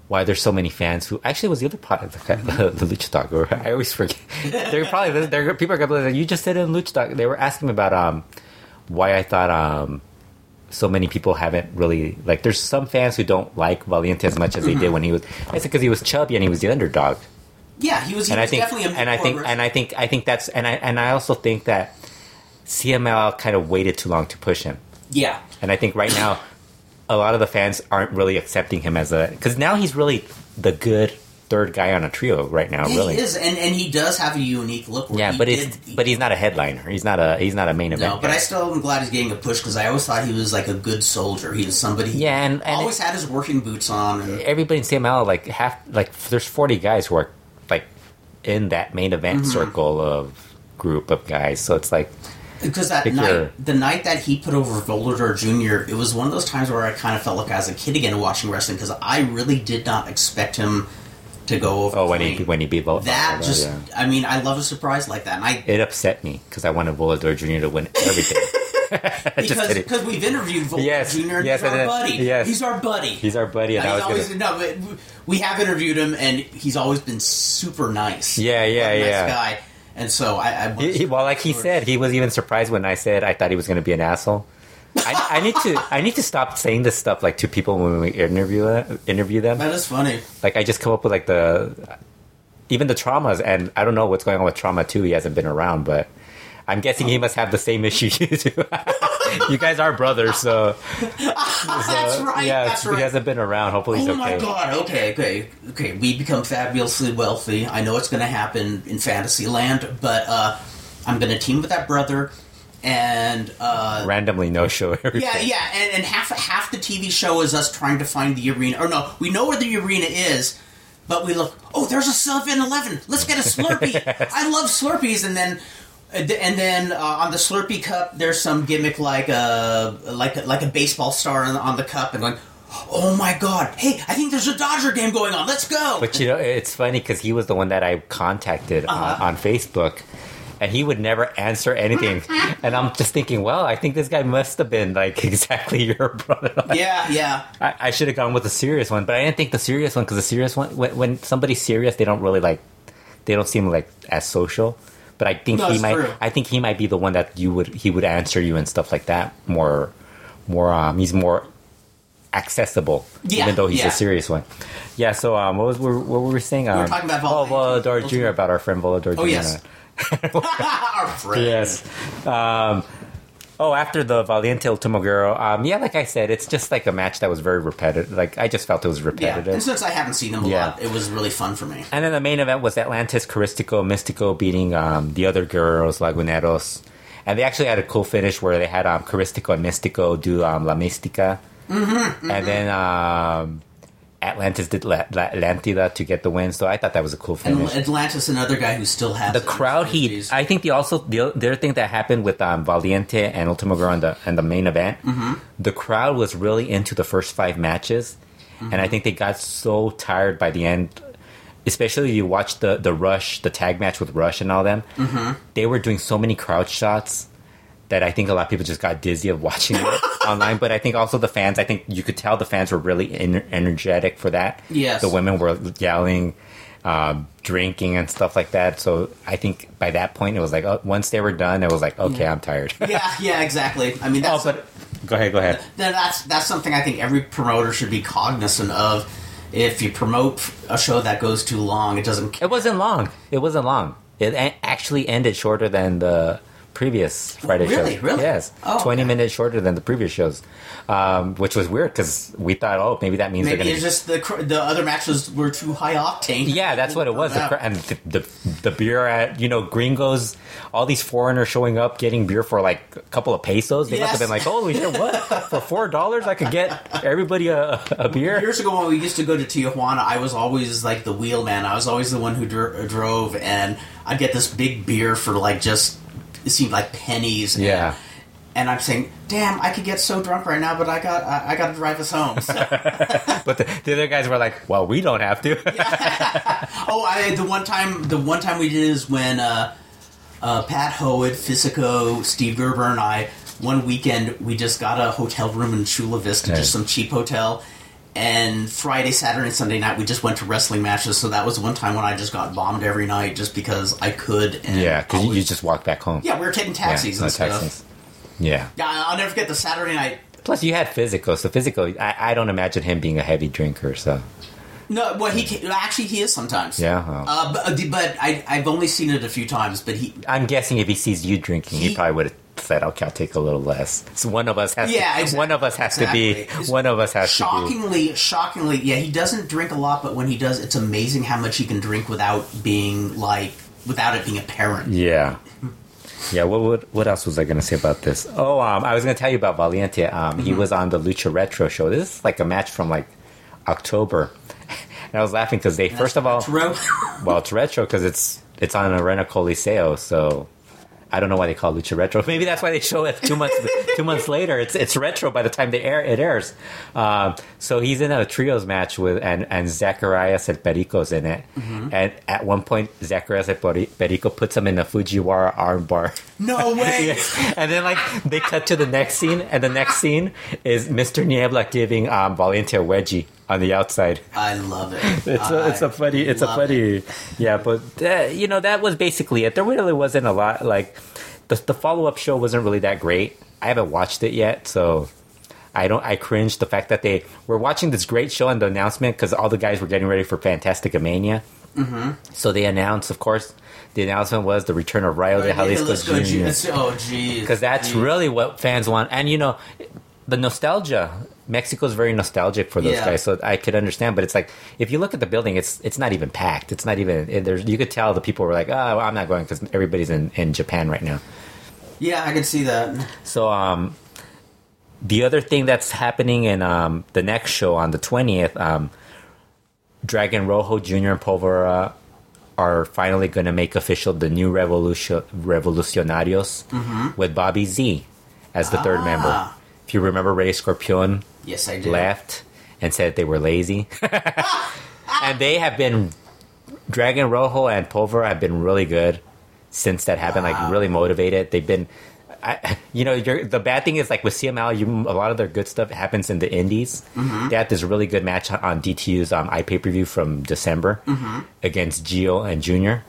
why there's so many fans who actually was the other part of the, the Lucha Talk. Or I always forget. They're probably they're, people are gonna be like, you just said in Lucha Talk. They were asking me about um why I thought um so many people haven't really like. There's some fans who don't like Valiente as much as they did when he was. I said because he was chubby and he was the underdog. Yeah, he was. He and I think, definitely a and I think, and I think, I think that's, and I, and I also think that CMLL kind of waited too long to push him, yeah, and I think right now, a lot of the fans aren't really accepting him as a because now he's really the good third guy on a trio right now, really. he is, and, and he does have a unique look. where Yeah, he but did- it's but he's not a headliner. He's not a he's not a main event. No, but guy. I still am glad he's getting a push because I always thought he was like a good soldier. He was somebody. Yeah, and- and always had his working boots on. And, everybody in CML like half like there's 40 guys who are like in that main event Mm-hmm. circle of group of guys. So it's like Because that night, the night that he put over Volador Jr., it was one of those times where I kind of felt like I was a kid again watching wrestling because I really did not expect him to go over. oh when he when he beat Vol- that Volador, just, yeah. I mean, I love a surprise like that, and I it upset me because I wanted Volador Jr. to win everything. because because we've interviewed Volta Yes, Jr. and yes, he's our buddy. yes. He's our buddy. He's our buddy, and I was always gonna, no, we have interviewed him, and he's always been super nice. Yeah, yeah, a nice yeah. guy. And so I, I he, he- well, like he said, he was even surprised when I said I thought he was going to be an asshole. I, I need to I need to stop saying this stuff like to people when we interview uh, interview them. that is funny. Like I just come up with like the even the traumas, and I don't know what's going on with Trauma II. He hasn't been around, but I'm guessing he must have the same issue you do. you guys are brothers, so, that's right. yeah, that's he hasn't been around. Hopefully, he's Oh okay. Oh my god! Okay, okay, okay. We become fabulously wealthy. I know it's going to happen in Fantasyland, but uh, I'm going to team with that brother, and uh, Randomly, no show. everything. yeah, yeah, and, and half half the TV show is us trying to find the arena. Or no, we know where the arena is, but we look. Oh, there's a 7-Eleven. Let's get a Slurpee. I love Slurpees, and then. And then uh, on the Slurpee cup, there's some gimmick like a like a, like a baseball star on, on the cup, and going, "Oh my god! Hey, I think there's a Dodger game going on. Let's go!" But you know, it's funny because he was the one that I contacted Uh-huh. on, on Facebook, and he would never answer anything. and I'm just thinking, well, I think this guy must have been like exactly your brother. Like, yeah, yeah, I, I should have gone with the serious one, but I didn't think the serious one because the serious one, when, when somebody's serious, they don't really like, they don't seem like as social. But I think No, he might, true. I think he might be the one that you would, he would answer you and stuff like that more, more. Um, he's more accessible, Yeah, even though he's yeah. a serious one. Yeah. So, um, what was what were we saying? Um, talking about oh, Vol- Volador Jr. about our friend Volador Jr. Oh, yes. our friend. Yes. Um, oh, after the Valiente Ultimo Guerrero, um, yeah, like I said, it's just like a match that was very repetitive. Like I just felt it was repetitive. and since I haven't seen them a Yeah. lot, it was really fun for me. And then the main event was Atlantis, Caristico, Mystico beating um, the other Guerreros, Laguneros. And they actually had a cool finish where they had um, Caristico and Mystico do um, La Mystica. Mm-hmm, And then um, Atlantis did La- La- Atlantida to get the win. So I thought that was a cool finish. And. Atlantis, another guy who still has the it in his crowd heat. 50s. I think the also the, the other thing that happened with um, Valiente and Ultimo Guerrero and the in the main event, Mm-hmm. the crowd was really into the first five matches, and Mm-hmm. I think they got so tired by the end. Especially you watch the the Rush, the tag match with Rush and all them. Mm-hmm. They were doing so many crowd shots that I think a lot of people just got dizzy of watching it online. But I think also the fans. I think you could tell the fans were really ener- energetic for that. Yes. the women were yelling um, drinking and stuff like that. So I think by that point it was like oh, once they were done, it was like okay, I'm tired. yeah, yeah, exactly. I mean, oh, that's, but go ahead, go ahead. then that's that's something I think every promoter should be cognizant of. If you promote a show that goes too long, it doesn't. It wasn't long. It wasn't long. It actually ended shorter than the previous Friday really? shows. Really? Yes, twenty okay. minutes shorter than the previous shows, um, which was weird because we thought, oh, maybe that means Maybe they're gonna. just the cr- the other matches were too high octane. yeah, that's what it was. The, cr- and the, the the beer at you know Gringos, all these foreigners showing up getting beer for like a couple of pesos. They must have been like, holy shit, what for four dollars I could get everybody a, a beer. Years ago, when we used to go to Tijuana, I was always like the wheelman. I was always the one who dr- drove, and I'd get this big beer for like just it seemed like pennies. and- Yeah. And I'm saying, damn, I could get so drunk right now, but I got I, I got to drive us home. So, But the, the other guys were like, well, we don't have to. oh, I the one time the one time we did is when uh, uh, Pat Howitt, Fisico, Steve Gerber, and I one weekend we just got a hotel room in Chula Vista, just some cheap hotel. And Friday, Saturday, Sunday night, we just went to wrestling matches. So that was one time when I just got bombed every night, just because I could. And yeah, because you, just walk back home. yeah, we were taking taxis no and stuff. taxis. Yeah. Yeah, I'll never forget the Saturday night. Plus, you had physical. So physical, I, I don't imagine him being a heavy drinker. So No, well, he actually he is sometimes. Yeah, oh. Uh, but but I, I've only seen it a few times. But he I'm guessing if he sees you drinking, he, He- probably would have said, "Okay, I'll take a little less." So one of us has. Yeah, to, exactly. one of us has to be. Exactly. One of us has to shockingly, shockingly, yeah, he doesn't drink a lot, but when he does, it's amazing how much he can drink without being like without it being apparent. Yeah. Yeah. What, what what else was I going to say about this? Oh, um, I was going to tell you about Valiente. Um, He was on the Lucha Retro show. This is like a match from like October, and I was laughing because they first of all, Retro. well, it's retro because it's it's on Arena Coliseo, so. I don't know why they call it Lucha Retro. Maybe that's why they show it two months two months later. It's it's retro by the time they air it airs. Um, so he's in a trios match with and and Zacharias and Perico's in it. And at one point, Zacharias and Peri- Perico puts him in a Fujiwara armbar. No way. Yeah. And then like they cut to the next scene, and the next scene is Mr. Niebla giving um, Valiente a wedgie on the outside. I love it. It's a, it's a funny, it's a funny, it. yeah. But uh, you know that was basically it. There really wasn't a lot. Like the the follow up show wasn't really that great. I haven't watched it yet, so I don't. I cringed the fact that they were watching this great show and the announcement because all the guys were getting ready for Fantastica Mania. Mm-hmm. So they announced, of course, the announcement was the return of Rayo de Jalisco Jr Oh, jeez. because that's Jeez. really what fans want. And you know, the nostalgia. Mexico's very nostalgic for those Yeah. guys, so I could understand. But it's like if you look at the building, it's it's not even packed. It's not even. There's you could tell the people were like, oh, I'm not going because everybody's in in Japan right now. Yeah, I can see that. So um, the other thing that's happening in um the next show on the twentieth, um, Dragon Rojo Junior and Polvora are finally going to make official the new Revolution Revolucionarios with Bobby Z as the third Ah. member. If you remember, Rey Escorpion Yes, I did. left and said they were lazy, and they have been Dragon Rojo and Polvora have been really good since that happened. Like really motivated. They've been. I, you know, the bad thing is like with CML, you, a lot of their good stuff happens in the indies. They had this really good match on DTU's um, iPay per view from December against Gio and Junior.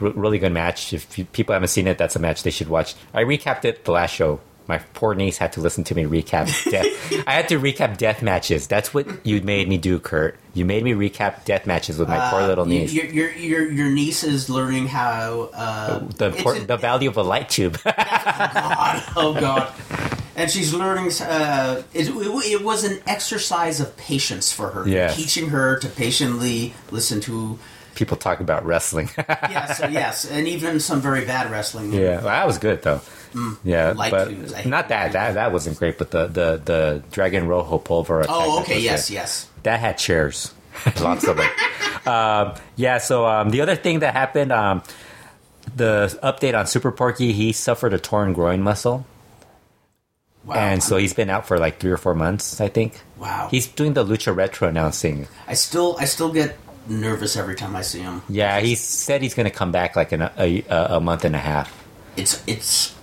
R- really good match. If you, people haven't seen it, that's a match they should watch. I recapped it the last show. My poor niece had to listen to me recap death. I had to recap death matches. That's what you made me do, Kurt. You made me recap death matches with my poor Uh, little niece. Your, your your your niece is learning how uh, the import- a- the value of a light tube. oh God, oh God, and she's learning. Uh, it, it was an exercise of patience for her. Yes. teaching her to patiently listen to. People talk about wrestling. Yes, yes, and even some very bad wrestling. yeah, well, that was good though. Yeah, Light but not that. That that wasn't great. But the the the Dragon Rojo Polvora. Oh, okay. Yes, good. yes. that had chairs, lots of them. um, yeah. So um, the other thing that happened, um, the update on Super Porky, he suffered a torn groin muscle, Wow. and so he's been out for like three or four months. I think. wow. He's doing the Lucha Retro announcing. I still I still get nervous every time I see him. Yeah, he said he's going to come back like in a, a, a month and a half. It's it's.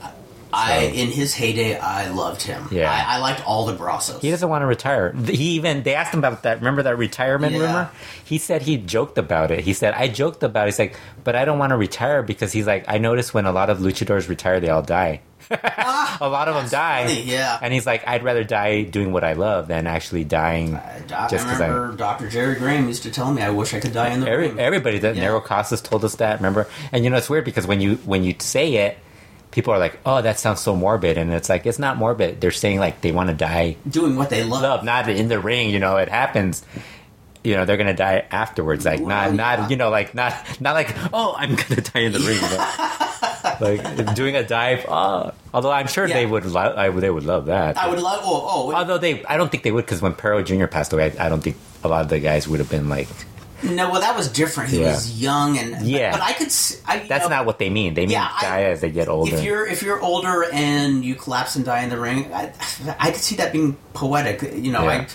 I in his heyday, I loved him. Yeah. I, I liked all the Brazos. He doesn't want to retire. He even they asked him about that. Remember that retirement Yeah. rumor? He said he joked about it. He said I joked about. it. He's like, but I don't want to retire because he's like I noticed when a lot of luchadors retire, they all die. Ah, a lot of them die. funny, yeah. And he's like, I'd rather die doing what I love than actually dying. Just 'cause I- remember Dr. Jerry Graham used to tell me, "I wish I could die in the Every, ring." everybody that Yeah. Negro Casas told us that. Remember? And you know it's weird because when you when you say it, people are like, "Oh, that sounds so morbid," and it's like it's not morbid. They're saying like they want to die Doing what they love. love, not in the ring. You know, it happens. You know, they're gonna die afterwards. Like Well, not, not you know, like not, not like oh, I'm gonna die in the ring. Like doing a dive. Oh, although I'm sure they would, lo- I, they would love that. I would love. Oh, oh Although they, I don't think they would because when Perro Jr. passed away, I, I don't think a lot of the guys would have been like. No. Well, that was different. He Yeah. was young and Yeah. But I could. s- i that's know, not what they mean. They mean Yeah, I- die as they get older. If you're if you're older and you collapse and die in the ring, I, I could see that being poetic. You know, Yeah. I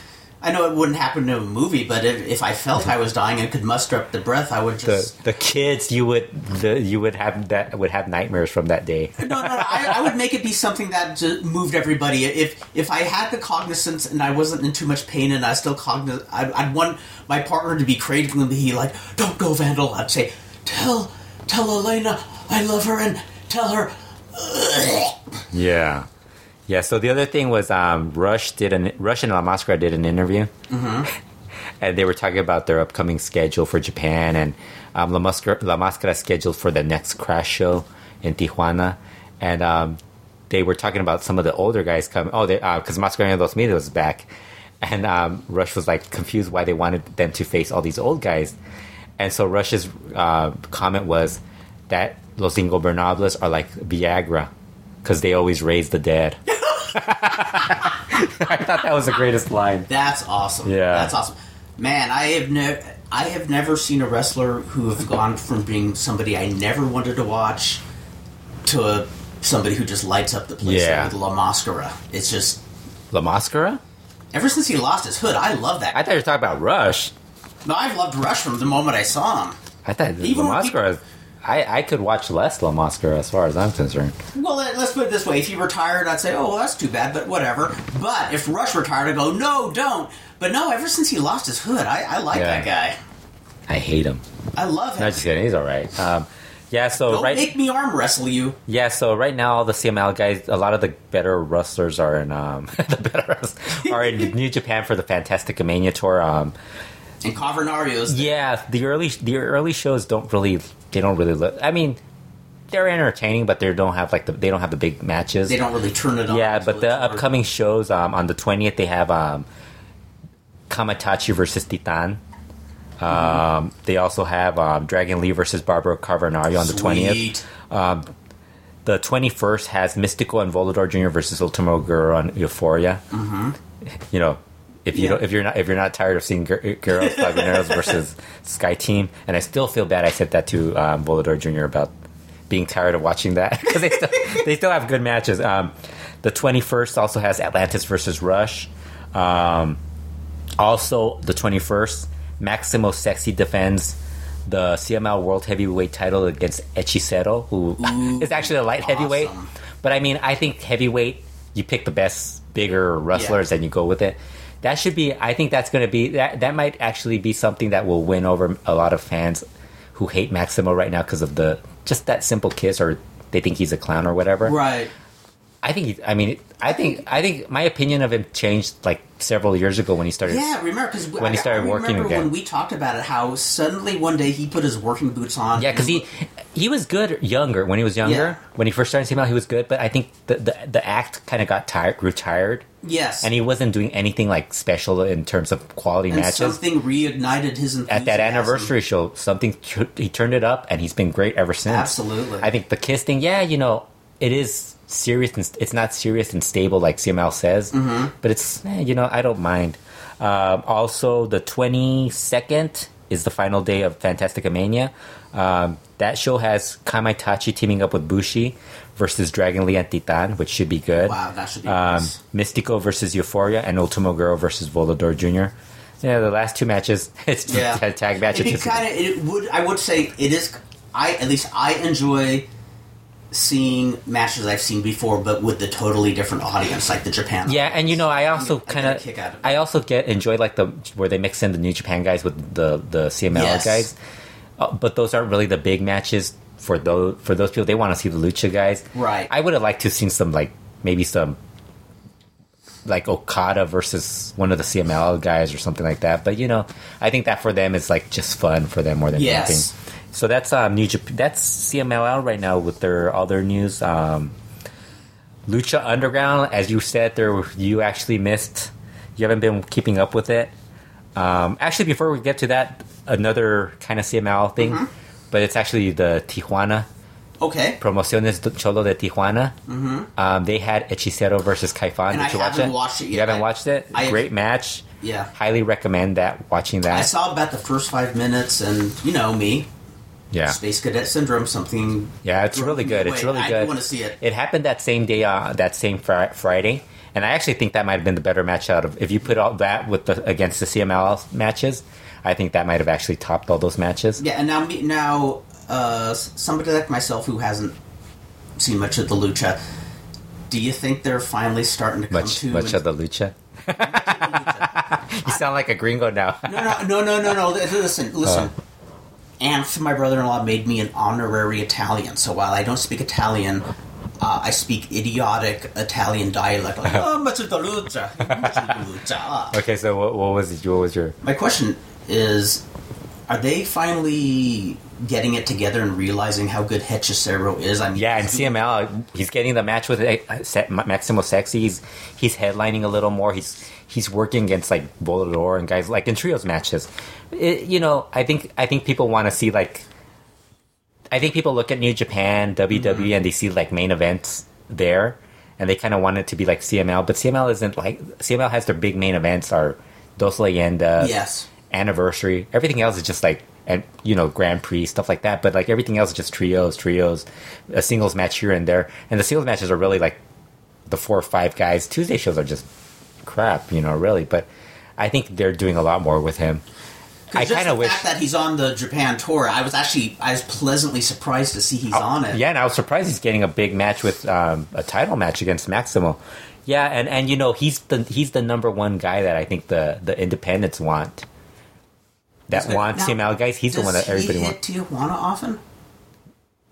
I know it wouldn't happen to a movie, but if, if I felt I was dying and could muster up the breath, I would just. the kids you would the you would have that would have nightmares from that day. no, no, no. I, I would make it be something that moved everybody. If if I had the cognizance and I wasn't in too much pain and I still cognizant, I'd, I'd want my partner to be cradling me like, "Don't go, Vandal." I'd say, "Tell, tell Elena I love her and tell her." Yeah, yeah. So the other thing was um, Rush did an Rush and La Mascara did an interview, and they were talking about their upcoming schedule for Japan and um, La Mascara La Mascara scheduled for the next Crash show in Tijuana, and um, they were talking about some of the older guys coming. Oh, because uh, Mascara Dos Mil was back, and um, Rush was like confused why they wanted them to face all these old guys, and so Rush's uh, comment was that Los Ingobernables are like Viagra because they always raise the dead. I thought that was the greatest line. That's awesome. Yeah. that's awesome. Man, I have never, I have never seen a wrestler who have gone from being somebody I never wanted to watch to somebody who just lights up the place Yeah. with La Mascara. It's just La Mascara? ever since he lost his hood, I love that. I thought you were talking about Rush. no, I've loved Rush from the moment I saw him. I thought Even La Mascara. I, I could watch less La Mascara as far as I'm concerned. Well, let- let's put it this way: if he retired, I'd say, "Oh, well, that's too bad," but whatever. But if Rush retired, I'd go, "No, don't." But no, ever since he lost his hood, I, I like Yeah. that guy. I hate him. I love him. No, just kidding. He's all right. Um, yeah. So Don't right. make me arm wrestle you. Yeah, so right now all the CML guys, a lot of the better wrestlers are in um, the better are in New Japan for the Fantastic Mania tour. Um, And Cavernario's yeah, the early the early shows don't really they don't really look. I mean, they're entertaining, but they don't have like the they don't have the big matches. they don't really turn it on. yeah, but the upcoming shows um, on the twentieth they have um, Kamaitachi versus Titan. Um, they also have um, Dragon Lee versus Barbaro Cavernario on the twentieth. Sweet. The 21st has Mystico and Volador Jr. versus Ultimo Guerrero on Euforia. Mm-hmm. You know, if you Yeah. don't, if you're not if you're not tired of seeing Gir- Guerreros Laguneros versus Sky Team, and I still feel bad I said that to um, Volador Jr. about being tired of watching that because they still they still have good matches. Um, the 21st also has Atlantis versus Rush. Um, also, the 21st, Maximo Sexy defends the CML World Heavyweight title against Hechicero, who is Ooh, actually a light heavyweight. But I mean, I think heavyweight, you pick the best, bigger wrestlers and you go with it. That should be. I think that's going to be that. That might actually be something that will win over a lot of fans who hate Maximo right now because of the just that simple kiss or they think he's a clown or whatever. Right. I think. He, I mean, I think. I think my opinion of him changed like several years ago when he started. Yeah, remember because When he started I working remember again. when we talked about it, how suddenly one day he put his working boots on. Yeah, because he he was good younger when he was younger. Yeah. When he first started CML, he was good, but I think the the, the act kind of got tired, grew tired, yes, and he wasn't doing anything like special in terms of quality and matches. something reignited his enthusiasm. At that anniversary show, something he turned it up, and he's been great ever since. Absolutely. I think the kiss thing, yeah, you know, it is serious and it's not serious and stable like CML says, Mm-hmm. but it's eh, you know I don't mind. Um, also, the twenty second is the final day of Fantastica Mania. Um, that show has Kamaitachi teaming up with Bushi versus Dragon Lee and Titan, which should be good. Wow, that should be Um, nice. Mystico versus Euforia and Ultimo Guerrero versus Volador Jr. Yeah, the last two matches, it's Yeah, a tag match. It's- kind of. It would. I would say it is. I at least I enjoy seeing matches I've seen before, but with the totally different audience, like the Japan. Yeah, and you know, I also I get a kind of, kick out of it. I also get enjoy like the where they mix in the New Japan guys with the the CML Yes. guys, uh, but those aren't really the big matches for those for those people. They want to see the lucha guys, Right. I would have liked to have seen some like maybe some like Okada versus one of the CML guys or something like that. But you know, I think that for them is like just fun for them more than Yes. anything. So that's um, New Japan. That's CMLL right now with their all their news. Um, Lucha Underground, as you said, there you actually missed. You haven't been keeping up with it. Um, actually, before we get to that, another kind of CML thing, Mm-hmm. but it's actually the Tijuana Okay. Promociones Cholo de Tijuana. Mm-hmm. Um, they had Hechicero versus Kaifan. And Did I you watch haven't it? watched it You haven't I- watched it? I- Great match. Yeah. Highly recommend that. Watching that. I saw about the first five minutes, and you know me, yeah. Space Cadet Syndrome. Something. Yeah, it's really good. It's really I good. I want to see it. It happened that same day, uh, that same fri- Friday, and I actually think that might have been the better match out of. If you put all that with the against the CML matches, I think that might have actually topped all those matches. Yeah, and now now uh, somebody like myself who hasn't seen much of the lucha. Do you think they're finally starting to come Much, to much of the lucha. you sound like a gringo now. No, no, no, no, no, no. Listen, listen. Anth, my brother-in-law, made me an honorary Italian. So while I don't speak Italian, uh, I speak idiotic Italian dialect. Like, oh, much of the lucha, much of the lucha. Ah. okay, so what, what was it? What was your? My question is: Are they finally getting it together and realizing how good Hechicero is? I mean, Yeah, and CML, he's getting the match with uh, Maximo Sexy. He's he's headlining a little more. He's he's working against like Volador and guys like in trios matches. It, you know, I think I think people want to see like. I think people look at New Japan, WWE, mm-hmm. and they see like main events there, and they kind of want it to be like CML. But CML isn't like CML has their big main events are Dos Leyendas, Yes. Anniversary. Everything else is just like and you know Grand Prix stuff like that. But like everything else is just trios, trios, a singles match here and there, and the singles matches are really like the four or five guys. Tuesday shows are just crap, you know, really. But I think they're doing a lot more with him. I kind the of wish. fact that he's on the Japan tour, I was actually I was pleasantly surprised to see he's on it. Oh, Yeah, and I was surprised he's getting a big match with um, a title match against Maximo. Yeah, and, and you know he's the he's the number one guy that I think the the independents want. That good. want Now, CML guys. He's the one that everybody he wants. Tijuana often?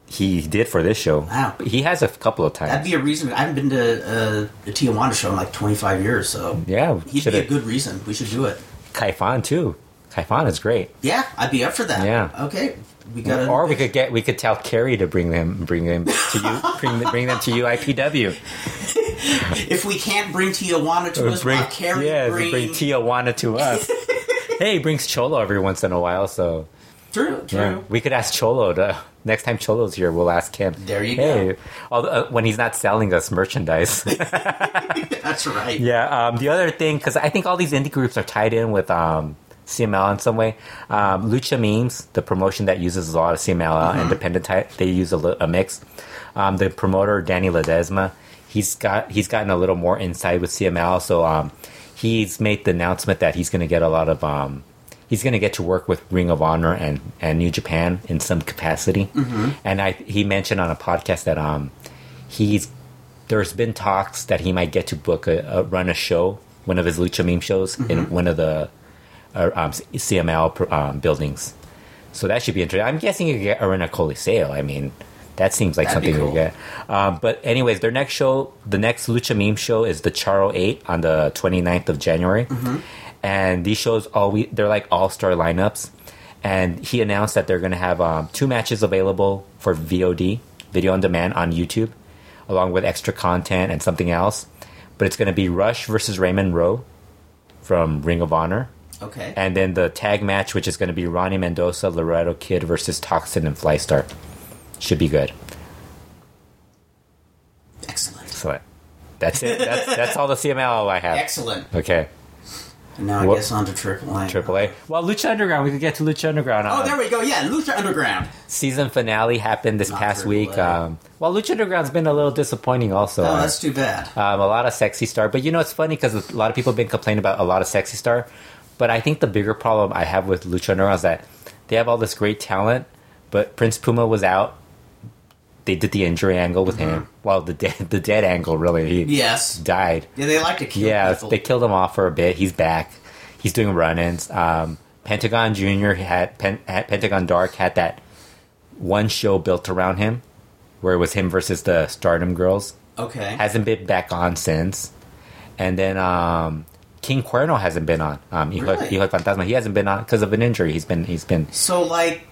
He did for this show. Wow. He has a couple of times. That'd be a reason. I haven't been to uh, a Tijuana show in like 25 years, so yeah, he'd be a good reason. We should do it. Kaifan too. Kaifan is great. Yeah, I'd be up for that. Yeah. Okay. We got Or we could get we could tell Kerry to bring them bring them to you bring bring them to UIPW. If we can't bring Tijuana to us, bring uh, Carrie yeah, bring, bring Tijuana to us. hey, he brings Cholo every once in a while, so True, true. Yeah, we could ask Cholo to next time Cholo's here. We'll ask him. There you hey, go. although, uh, when he's not selling us merchandise. That's right. yeah. Um, the other thing, because I think all these indie groups are tied in with um, CML in some way. Um, Lucha Memes, the promotion that uses a lot of CML Mm-hmm. independent type, they use a, a mix. Um, the promoter Danny Ledesma, he's got he's gotten a little more inside with CML, so um, he's made the announcement that he's going to get a lot of um, he's going to get to work with Ring of Honor and, and New Japan in some capacity. Mm-hmm. And I he mentioned on a podcast that um he's there's been talks that he might get to book a, a run a show, one of his Lucha Meme shows in one of the uh, um, CML um, buildings. So that should be interesting. I'm guessing you get Arena Coliseo. I mean, that seems like That'd something you cool. get. Um, but anyways, their next show, the next Lucha Meme show is the Charo 8 on the 29th of January. And these shows, all we, they're like all-star lineups. And he announced that they're going to have um, two matches available for VOD, video on demand on YouTube, along with extra content and something else. But it's going to be Rush versus Raymond Rowe from Ring of Honor. Okay. And then the tag match, which is going to be Ronnie Mendoza, Laredo Kid versus Toxin and Flystar. Should be good. Excellent. So that's it. That's, that's all the CML I have. Excellent. Okay. And now I What- guess on to Triple A. AAA. Well, Lucha Underground. We could get to Lucha Underground. Oh, Uh, there we go. Yeah, Lucha Underground. season finale happened this Not past AAA. week. Um, well, Lucha Underground's been a little disappointing also. Oh, Uh, that's too bad. um, a lot of sexy star, but you know it's funny because a lot of people have been complaining about a lot of sexy star. But I think the bigger problem I have with Lucha Underground is that they have all this great talent, but Prince Puma was out. They did the injury angle with him. Well, the dead, the dead angle really. He Yes. died. Yeah, they like to kill him. Yeah, people. they killed him off for a bit. He's back. He's doing run-ins. Um, Pentagon Junior had, Pen, had Pentagon Dark had that one show built around him, where it was him versus the Stardom Girls. okay. Hasn't been back on since. And then um, King Cuerno hasn't been on. Um, Hijo, Really? Hijo Fantasma. He hasn't been on because of an injury. He's been he's been so, like,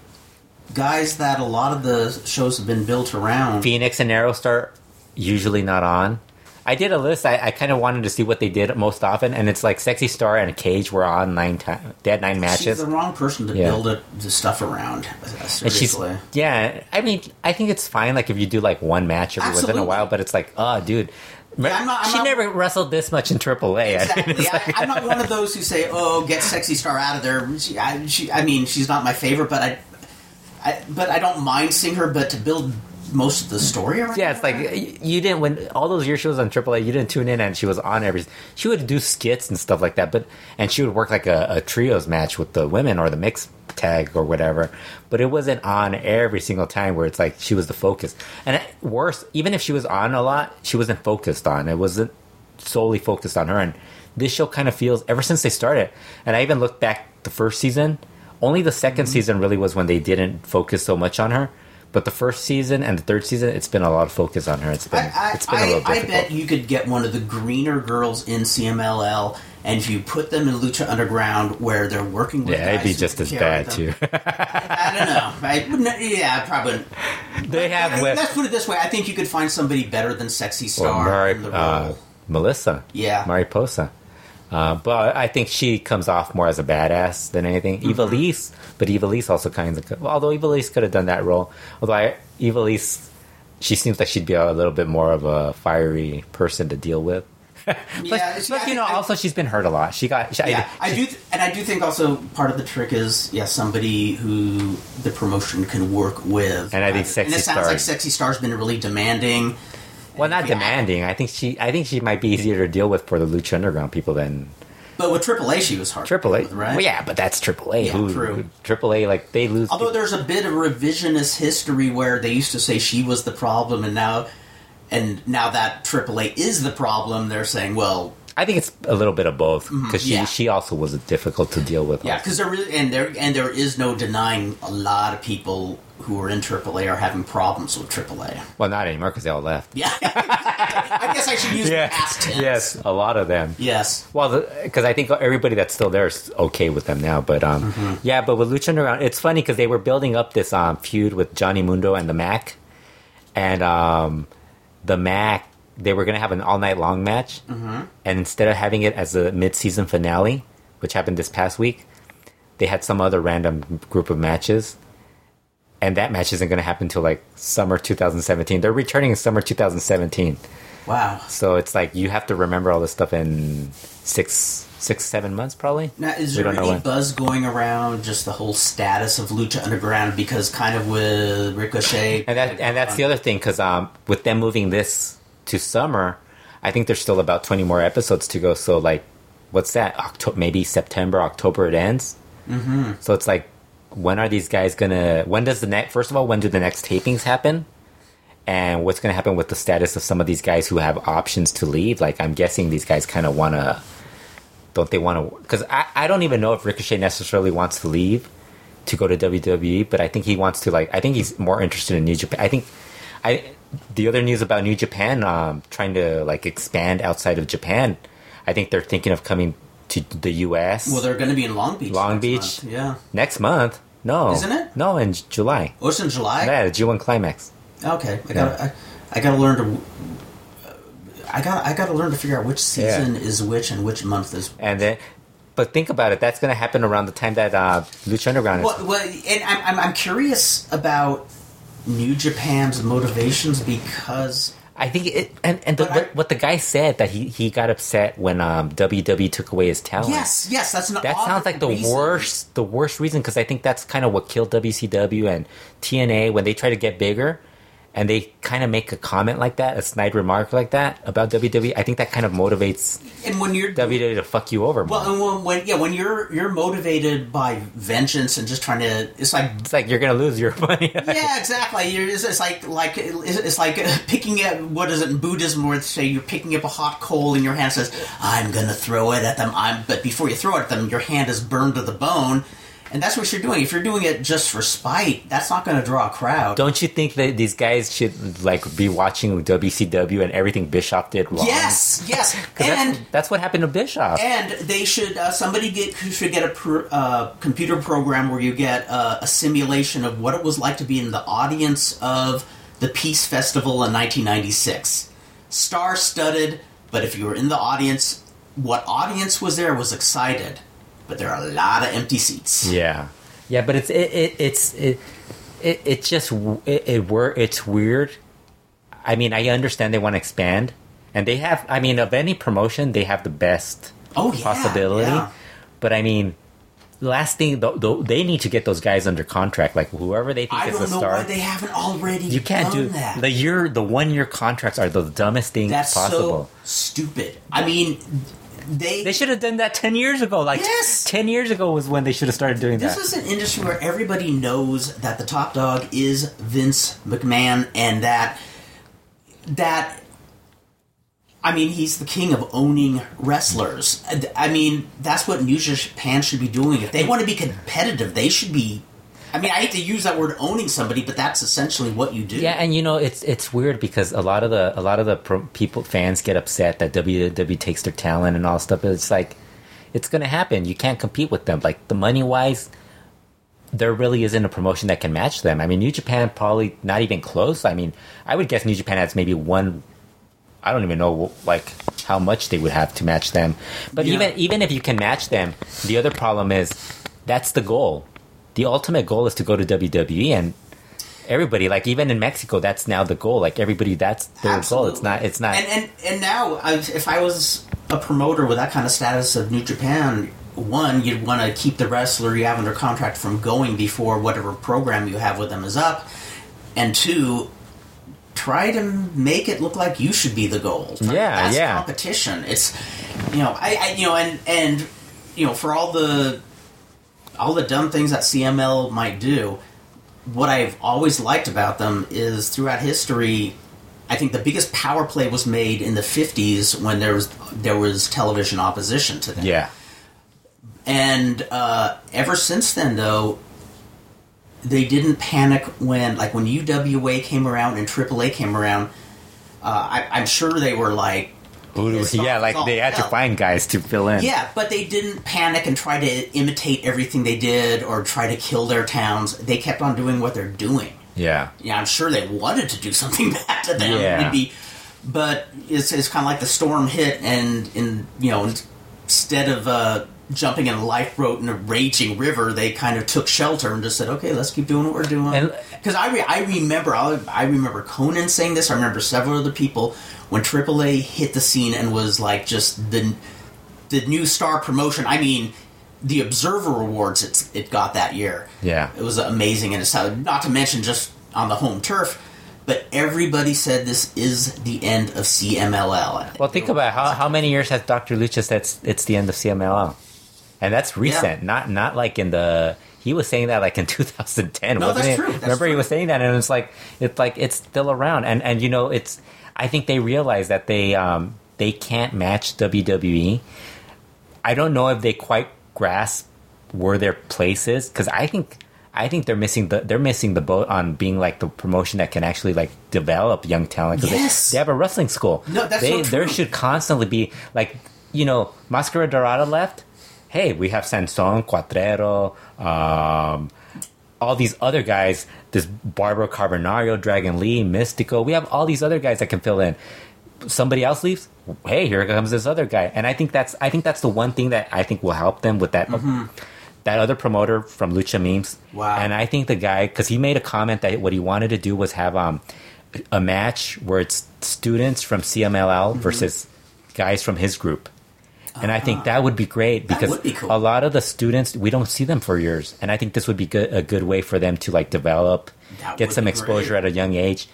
guys that a lot of the shows have been built around. Phoenix and Aerostar usually not on. I did a list. I, I kind of wanted to see what they did most often, and it's like Sexy Star and Cage were on nine times. They had nine She's matches, the wrong person to Yeah. build it, the stuff around. uh, and she's Seriously. yeah. I mean, I think it's fine. Like if you do like one match every once in a while, but it's like, oh, dude, Yeah, I'm not- I'm she not- never wrestled this much in AAA. I mean, Exactly. it's I, like- I'm not one of those who say, "Oh, get sexy star out of there." She, I, she, I mean, she's not my favorite, but I, I, but I don't mind seeing her. But to build most of the story around, Yeah, it's like you didn't when all those years she was on AAA, you didn't tune in and she was on every. She would do skits and stuff like that, but and she would work like a, a trios match with the women or the mixed tag or whatever. But it wasn't on every single time where it's like she was the focus. And worse, even if she was on a lot, she wasn't focused on. It wasn't solely focused on her. And this show kind of feels ever since they started. And I even looked back the first season. Only the 2nd season really was when they didn't focus so much on her. But the first season and the third season, it's been a lot of focus on her. It's been I, I, it's been a I, little difficult. I bet you could get one of the greener girls in CMLL, and if you put them in Lucha Underground, where they're working with yeah, it'd be just as bad too. I don't know. I, yeah, probably. they have Let's put it this way: I think you could find somebody better than Sexy Star Mari, in the role. uh, Melissa, Yeah. Mariposa. Uh, but I think she comes off more as a badass than anything. Mm-hmm. Ivelisse, but Ivelisse also kind of. Well, although Ivelisse could have done that role, although I, Ivelisse, she seems like she'd be a little bit more of a fiery person to deal with. Yeah, see, I but you know, I- also she's been hurt a lot. She got. She, Yeah, I do, th- and I do think also part of the trick is yeah somebody who the promotion can work with. And I think Sexy and it sounds Star- like Sexy Star's been really demanding. Well, not demanding. I think she. I think she might be easier to deal with for the Lucha Underground people than But with AAA, she was hard. to Triple A. deal with, right? Well, yeah, but that's AAA. Yeah, Who true. AAA, like they lose. Although there's a bit of revisionist history where they used to say she was the problem, and now, and now that AAA is the problem, they're saying, well, I think it's a little bit of both mm-hmm, because she yeah. she also was difficult to deal with. yeah, because there really, and there and there is no denying a lot of people who are in AAA are having problems with AAA. Well, not anymore because they all left. Yeah, I guess I should use Yeah. past tense. Yes, a lot of them. Yes. Well, because I think everybody that's still there is okay with them now. But um, Mm-hmm. yeah, but with Lucha Underground, it's funny because they were building up this um, feud with Johnny Mundo and the Mack, and um, the Mack they were going to have an all night long match, mm-hmm. and instead of having it as a mid season finale, which happened this past week, they had some other random group of matches. And that match isn't going to happen until like summer 2017. They're returning in summer 2017. Wow. So it's like you have to remember all this stuff in six, six, seven months, probably. Now, is We there any buzz going around just the whole status of Lucha Underground? Because kind of with Ricochet, And that and that's the other thing because um, with them moving this to summer, I think there's still about twenty more episodes to go. So like, what's that? October, maybe September, October it ends. Mm-hmm. So it's like, when are these guys gonna? When does the next? First of all, when do the next tapings happen? And what's gonna happen with the status of some of these guys who have options to leave? Like, I'm guessing these guys kind of wanna. Don't they want to? Because I, I don't even know if Ricochet necessarily wants to leave to go to WWE, but I think he wants to like. I think he's more interested in New Japan. I think I the other news about New Japan um, trying to like expand outside of Japan. I think they're thinking of coming to the U.S. well, they're going to be in Long Beach. Long Beach? month. yeah. next month. No, Isn't it? No, in July. Oh, it's in July. Yeah, the G1 Climax. Okay, I got to I, I got to learn to. I got I got to learn to figure out which season is which and which month is. And then, but think about it. That's going to happen around the time that uh, Lucha Underground is. Well, well and I'm, I'm I'm curious about New Japan's motivations because I think it, and and the, I- what, what the guy said that he, he got upset when um, WWE took away his talent. yes, yes, that's an That sounds like the reason. worst, the worst reason because I think that's kind of what killed WCW and TNA when they try to get bigger, and they kind of make a comment like that, a snide remark like that about WWE. I think that kind of motivates And when you're WWE to fuck you over more. well, and when, when yeah, when you're you're motivated by vengeance and just trying to, it's like it's like you're gonna lose your money. yeah, exactly. You're, it's, it's like like it's, like picking up what is it in Buddhism where they say you're picking up a hot coal in your hand says I'm gonna throw it at them. I'm but before you throw it at them, your hand is burned to the bone, and that's what you're doing. If you're doing it just for spite, that's not going to draw a crowd. Don't you think that these guys should like be watching WCW and everything Bischoff did wrong? yes, yes, and that's, that's what happened to Bischoff. And they should uh, somebody get should get a pr- uh, computer program where you get uh, a simulation of what it was like to be in the audience of the Peace Festival in 1996. Star studded, but if you were in the audience, what audience was there was excited, but there are a lot of empty seats. Yeah, yeah, but it's it, it it's it it it's just it, it were it's weird. I mean, I understand they want to expand, and they have. I mean, of any promotion, they have the best Oh, yeah, possibility. yeah. But I mean, last thing th- th- they need to get those guys under contract, like whoever they think I is don't a know star. why they haven't already. you can't do that. the year the one year contracts are the dumbest thing That's possible. so stupid. I mean, they They should have done that ten years ago. Like Yes. ten years ago was when they should have started doing that. This is an industry where everybody knows that the top dog is Vince McMahon and that that I mean he's the king of owning wrestlers. I mean that's what New Japan should be doing. If they want to be competitive, they should be I mean I hate to use that word owning somebody, but that's essentially what you do. Yeah, and you know it's it's weird because a lot of the a lot of the pro- people fans get upset that WWE takes their talent and all stuff. But it's like it's going to happen. You can't compete with them. Like the money wise, there really isn't a promotion that can match them. I mean, New Japan probably not even close. I mean, I would guess New Japan has maybe one. I don't even know like how much they would have to match them. But Yeah. even even if you can match them, the other problem is that's the goal. The ultimate goal is to go to WWE and everybody. Like even in Mexico, that's now the goal. Like everybody, that's their goal. It's not. It's not. And and and now, I, if I was a promoter with that kind of status of New Japan, one, you'd want to keep the wrestler you have under contract from going before whatever program you have with them is up, and two, try to make it look like you should be the goal. Yeah, That's yeah. competition. It's you know, I, I you know, and and you know, for all the all the dumb things that CML might do, what I've always liked about them is throughout history, I think the biggest power play was made in the '50s when there was there was television opposition to them. yeah. And uh, ever since then, though, they didn't panic when, like, when UWA came around and AAA came around. Uh, I, I'm sure they were like, Who do- It's yeah, like they had to find guys to fill in. yeah, but they didn't panic and try to imitate everything they did or try to kill their towns. They kept on doing what they're doing. Yeah. yeah, I'm sure they wanted to do something bad to them. Yeah. It'd be, but it's, it's kind of like the storm hit, and and you know, instead of uh, jumping in a lifeboat in a raging river, they kind of took shelter and just said, "Okay, let's keep doing what we're doing." Because I, re- I remember, I, I remember Konnan saying this. I remember several other people when AAA hit the scene and was like just the the new star promotion. I mean. The Observer Awards it's, it got that year. Yeah. It was amazing, and it's how, not to mention just on the home turf, but everybody said this is the end of CMLL. Well, think about how, how many years has Dr. Lucha said it's, it's the end of CMLL? And that's recent, not not like in the. He was saying that like in 2010, No, wasn't that's it? true, that's Remember, he was saying that, and it's like it's like it's still around, and and you know, it's. I think they realize that they um they can't match WWE. I don't know if they quite grasp where their place is because I think I think they're missing the they're missing the boat on being like the promotion that can actually like develop young talent. 'cause they- Yes. they, have a wrestling school. No, that's they so there should constantly be like you know Mascara Dorada left. Hey, we have Sanson, Cuatrero, um, all these other guys. This Barbaro Cavernario, Dragon Lee, Mystico. We have all these other guys that can fill in somebody else leaves hey here comes this other guy and i think that's i think that's the one thing that i think will help them with that that other promoter from lucha memes Wow. and i think the guy because he made a comment that what he wanted to do was have um a match where it's students from cmll versus guys from his group and I think that would be great because be cool. a lot of the students we don't see them for years, and I think this would be good, a good way for them to like develop, That get some exposure great. at a young age.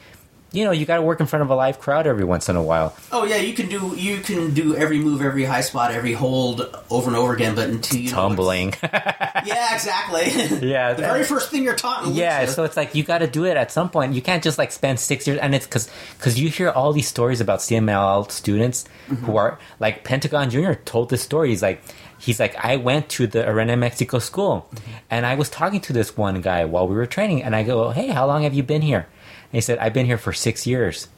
You know, you got to work in front of a live crowd every once in a while. Oh yeah, you can do you can do every move, every high spot, every hold over and over again, but until you Tumbling, yeah, exactly. Yeah, the very first thing you're taught. In yeah. So it's like you got to do it at some point. You can't just like spend six years, and it's because because you hear all these stories about CMLL students Mm-hmm. who are like Pentagon Junior told this story. He's like. He's like, I went to the Arena Mexico school, Mm-hmm. and I was talking to this one guy while we were training, and I go, "Hey, how long have you been here?" He said, "I've been here for six years."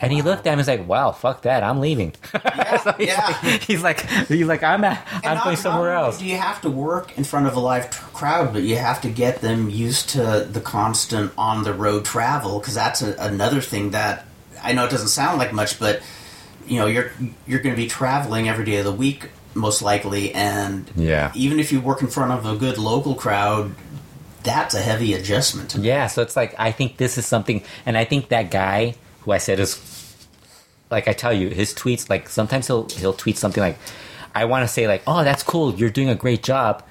And he looked at me and was like, "Wow, fuck that, I'm leaving." yeah, he's, yeah. like, he's like, he's like, I'm at, I'm going somewhere else. Do you have to work in front of a live tr- crowd, but you have to get them used to the constant on the road travel because that's a, another thing that I know it doesn't sound like much, but you know you're you're going to be traveling every day of the week most likely, and Yeah. even if you work in front of a good local crowd, that's a heavy adjustment. Yeah, so it's like I think this is something, and I think that guy who I said is like I tell you, his tweets like sometimes he'll he'll tweet something like, "I want to say like, oh, that's cool, you're doing a great job,"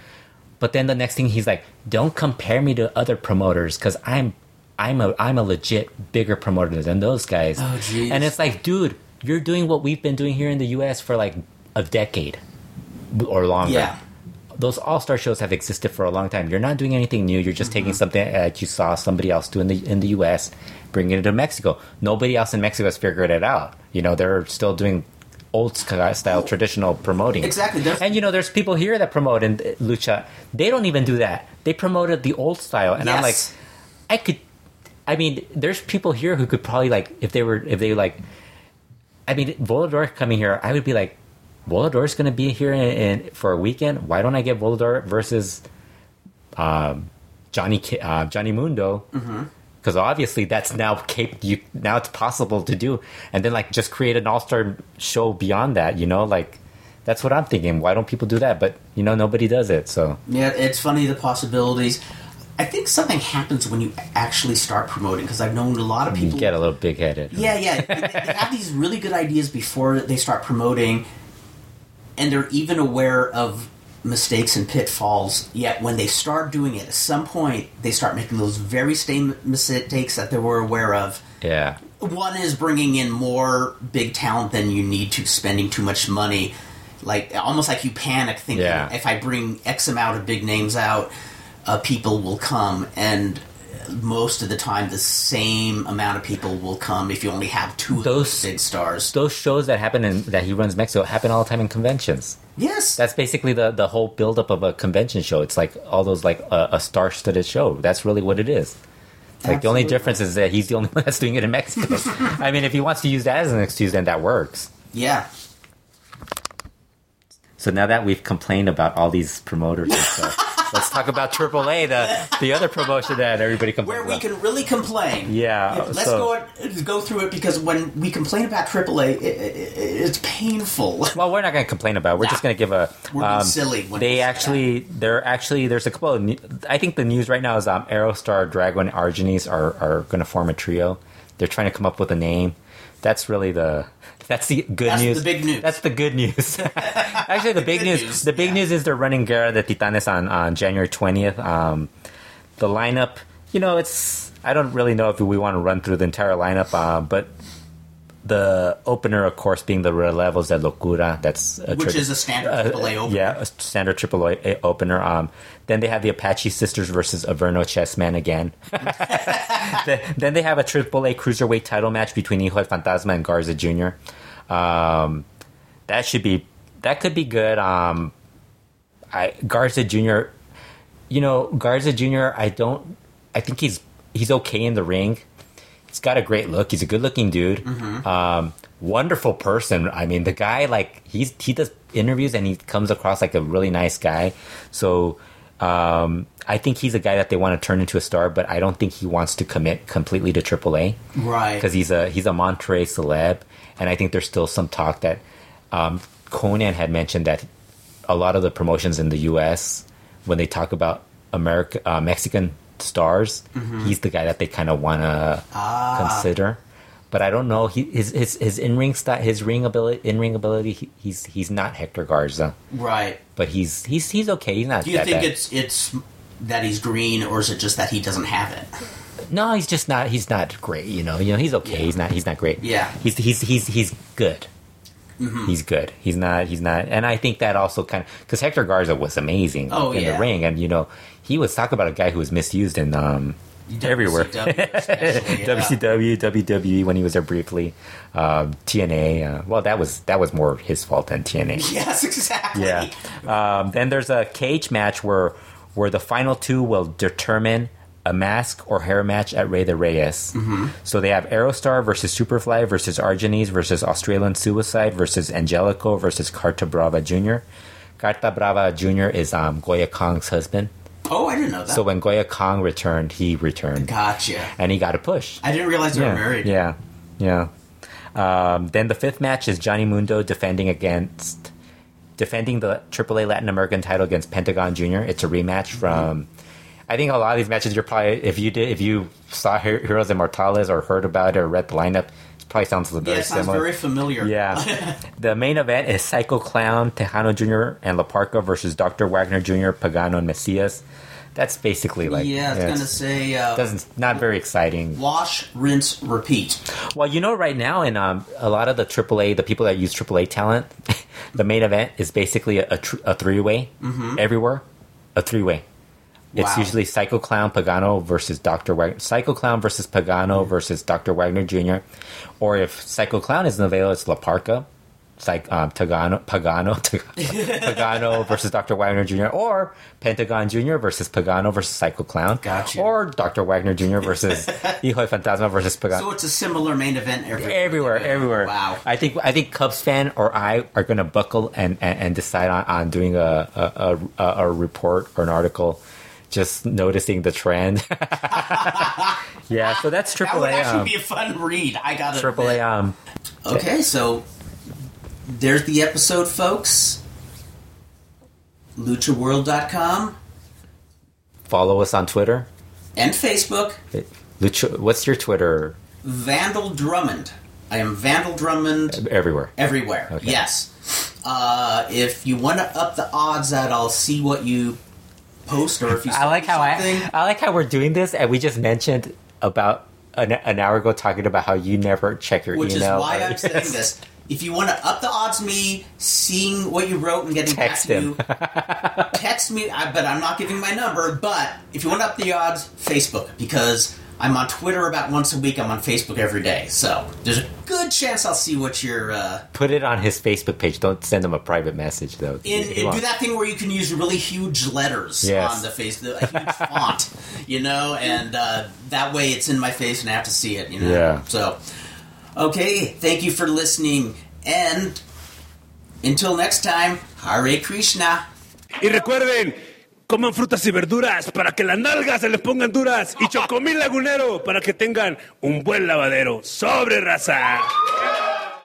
but then the next thing he's like, "Don't compare me to other promoters because I'm I'm a I'm a legit bigger promoter than those guys," Oh, jeez. and it's like, dude, you're doing what we've been doing here in the U.S. for like a decade or longer Yeah. Those all star shows have existed for a long time. You're not doing anything new. You're just Mm-hmm. taking something that you saw somebody else do in the in the U.S. bringing it to Mexico. Nobody else in Mexico has figured it out. You know, they're still doing old style traditional promoting. Exactly. There's- And you know, there's people here that promote in lucha. They don't even do that. They promoted the old style, and I'm like, I could. I mean, there's people here who could probably like if they were if they like. I mean, Volador coming here, I would be like, Volador's going to be here in, in, for a weekend. Why don't I get Volador versus um, Johnny uh, Johnny Mundo? Because obviously that's now cap- you, now it's possible to do, and then like just create an all star show beyond that. You know, like that's what I'm thinking. Why don't people do that? But you know, nobody does it. So Yeah, it's funny the possibilities. I think something happens when you actually start promoting because I've known a lot of You people. get a little big headed. Yeah, yeah. they, they have these really good ideas before they start promoting, and they're even aware of mistakes and pitfalls. Yet when they start doing it, at some point they start making those very same mistakes that they were aware of. Yeah. One is bringing in more big talent than you need to, spending too much money. Like almost like you panic thinking, Yeah. if I bring X amount of big names out, uh, people will come, and most of the time the same amount of people will come if you only have two Those- those big stars. Those shows that happen in that he runs Mexico happen all the time in conventions. Yes, That's basically the the whole buildup of a convention show. It's like all those like a, a star studded show. That's really what it is. Like the only difference is that he's the only one that's doing it in Mexico. I mean, if he wants to use that as an excuse, then that works. yeah. So now that we've complained about all these promoters and stuff, let's talk about AAA, the the other promotion that everybody complains Where we about. can really complain. Yeah, Let's so- go go through it because when we complain about AAA, it, it, it's painful. Well, we're not going to complain about. it. We're just Nah. going to give a. We're being silly when we they say actually, they're actually. There's a couple of. I think the news right now is um, Aerostar, Dragon, and Argenis are are going to form a trio. They're trying to come up with a name. That's really the. That's the good news. That's news. the big news. That's the good news. actually, the big news. news, The big yeah. news is they're running Guerra de Titanes on on January twentieth. Um, the lineup, you know, it's. I don't really know if we want to run through the entire lineup, uh, but the opener, of course, being the Relevos de Locura. That's a Which tri- is a standard AAA opener. Yeah, a standard AAA opener. Um, then they have the Apache Sisters versus Averno Chessman again. then, then they have a AAA cruiserweight title match between Hijo del Fantasma and Garza Jr. Um, that should be that could be good. Um, I Garza Jr. You know Garza Jr. I don't. I think he's he's okay in the ring. He's got a great look. He's a good looking dude. Um, wonderful person. I mean, the guy like he's he does interviews and he comes across like a really nice guy. So um, I think he's a guy that they want to turn into a star, but I don't think he wants to commit completely to AAA Right. because he's a he's a Monterrey celeb, and I think there's still some talk that um, Konnan had mentioned that a lot of the promotions in the U.S. when they talk about America uh, Mexican stars, mm-hmm. he's the guy that they kind of want to ah. consider. But I don't know he, his his his in ring stat, his ring ability, in ring ability. He, he's he's not Hector Garza, right. but he's he's he's okay. He's not. Do you think bad. it's it's that he's green, or is it just that he doesn't have it? No, he's just not. He's not great. You know. You know. He's okay. Yeah. He's not. He's not great. Yeah. He's he's he's he's good. Mm-hmm. He's good. He's not. He's not. And I think that also kind of because Hector Garza was amazing Oh, in yeah. the ring, and you know he was talk about a guy who was misused in um everywhere. WCW especially, yeah. WCW, WWE when he was there briefly, um, TNA. Uh, well, that was that was more his fault than TNA. Yes, exactly. Yeah. Um, then there's a cage match where where the final two will determine a mask or hair match at Rey de Reyes. Mm-hmm. So they have Aerostar versus Superfly versus Argenis versus Australian Suicide versus Angelico versus Carta Brava Jr. Carta Brava Jr. is um, Goya Kong's husband. Oh, I didn't know that. So when Goya Kong returned, he returned. gotcha. And he got a push. I didn't realize they yeah, were married. Yeah, yeah. Um, then the fifth match is Johnny Mundo defending against defending the AAA Latin American title against Pentagon Jr. It's a rematch from. I think a lot of these matches you're probably if you did if you saw Her- Heroes Inmortales or heard about it or read the lineup, probably sounds very Yeah, it sounds similar. very familiar. Yeah. the main event is Psycho Clown, Tejano Jr., and La Parca versus Dr. Wagner Jr., Pagano, and Mesias. That's basically like yeah, I was yeah, gonna say uh, doesn't not very exciting. wash, rinse, repeat. Well, you know, right now in um, a lot of the AAA, the people that use AAA talent, the main event is basically a, a, tr- a three way everywhere, a three way. It's Wow. usually Psycho Clown Pagano versus Doctor Wagner, Psycho Clown versus Pagano versus Doctor Wagner Jr. Or if Psycho Clown isn't available, it's La Parca. Psych, um, Tagano, Pagano, Pagano versus Dr. Wagner Jr. Or Pentagon Jr. versus Pagano versus Psycho Clown. Gotcha. Or Dr. Wagner Jr. versus Hijo Fantasma versus Pagano So it's a similar main event everywhere. everywhere, everywhere. Wow. I think I think Cubs fan or I are going to buckle and, and, and decide on, on doing a a, a a report or an article, just noticing the trend. yeah, so that's That would AAA. actually Um, be a fun read. I got it. AAA. Um, Okay, so there's the episode, folks. LuchaWorld.com. follow us on Twitter. and Facebook. Lucha, what's your Twitter? Vandal Drummond. I am Vandal Drummond Everywhere. everywhere. Okay. Yes. Uh, if you want to up the odds that I'll see what you post, or if you I like how something, I, I like how we're doing this, and we just mentioned about an, an hour ago talking about how you never check your which email. Which is why I'm saying this. If you want to up the odds, me seeing what you wrote and getting Text back to him. you, text me. I, but I'm not giving my number. But if you want to up the odds, Facebook because I'm on Twitter about once a week. I'm on Facebook every day, so there's a good chance I'll see what you're. Uh, Put it on his Facebook page. Don't send him a private message though. in, in- do that thing where you can use really huge letters Yes. on the face, a huge font, you know, and uh, that way it's in my face and I have to see it, you know. Yeah. So, okay, thank you for listening, and until next time, Hare Krishna. Y recuerden, coman frutas y verduras para que las nalgas se les pongan duras y chocomil lagunero para que tengan un buen lavadero. Sobre raza.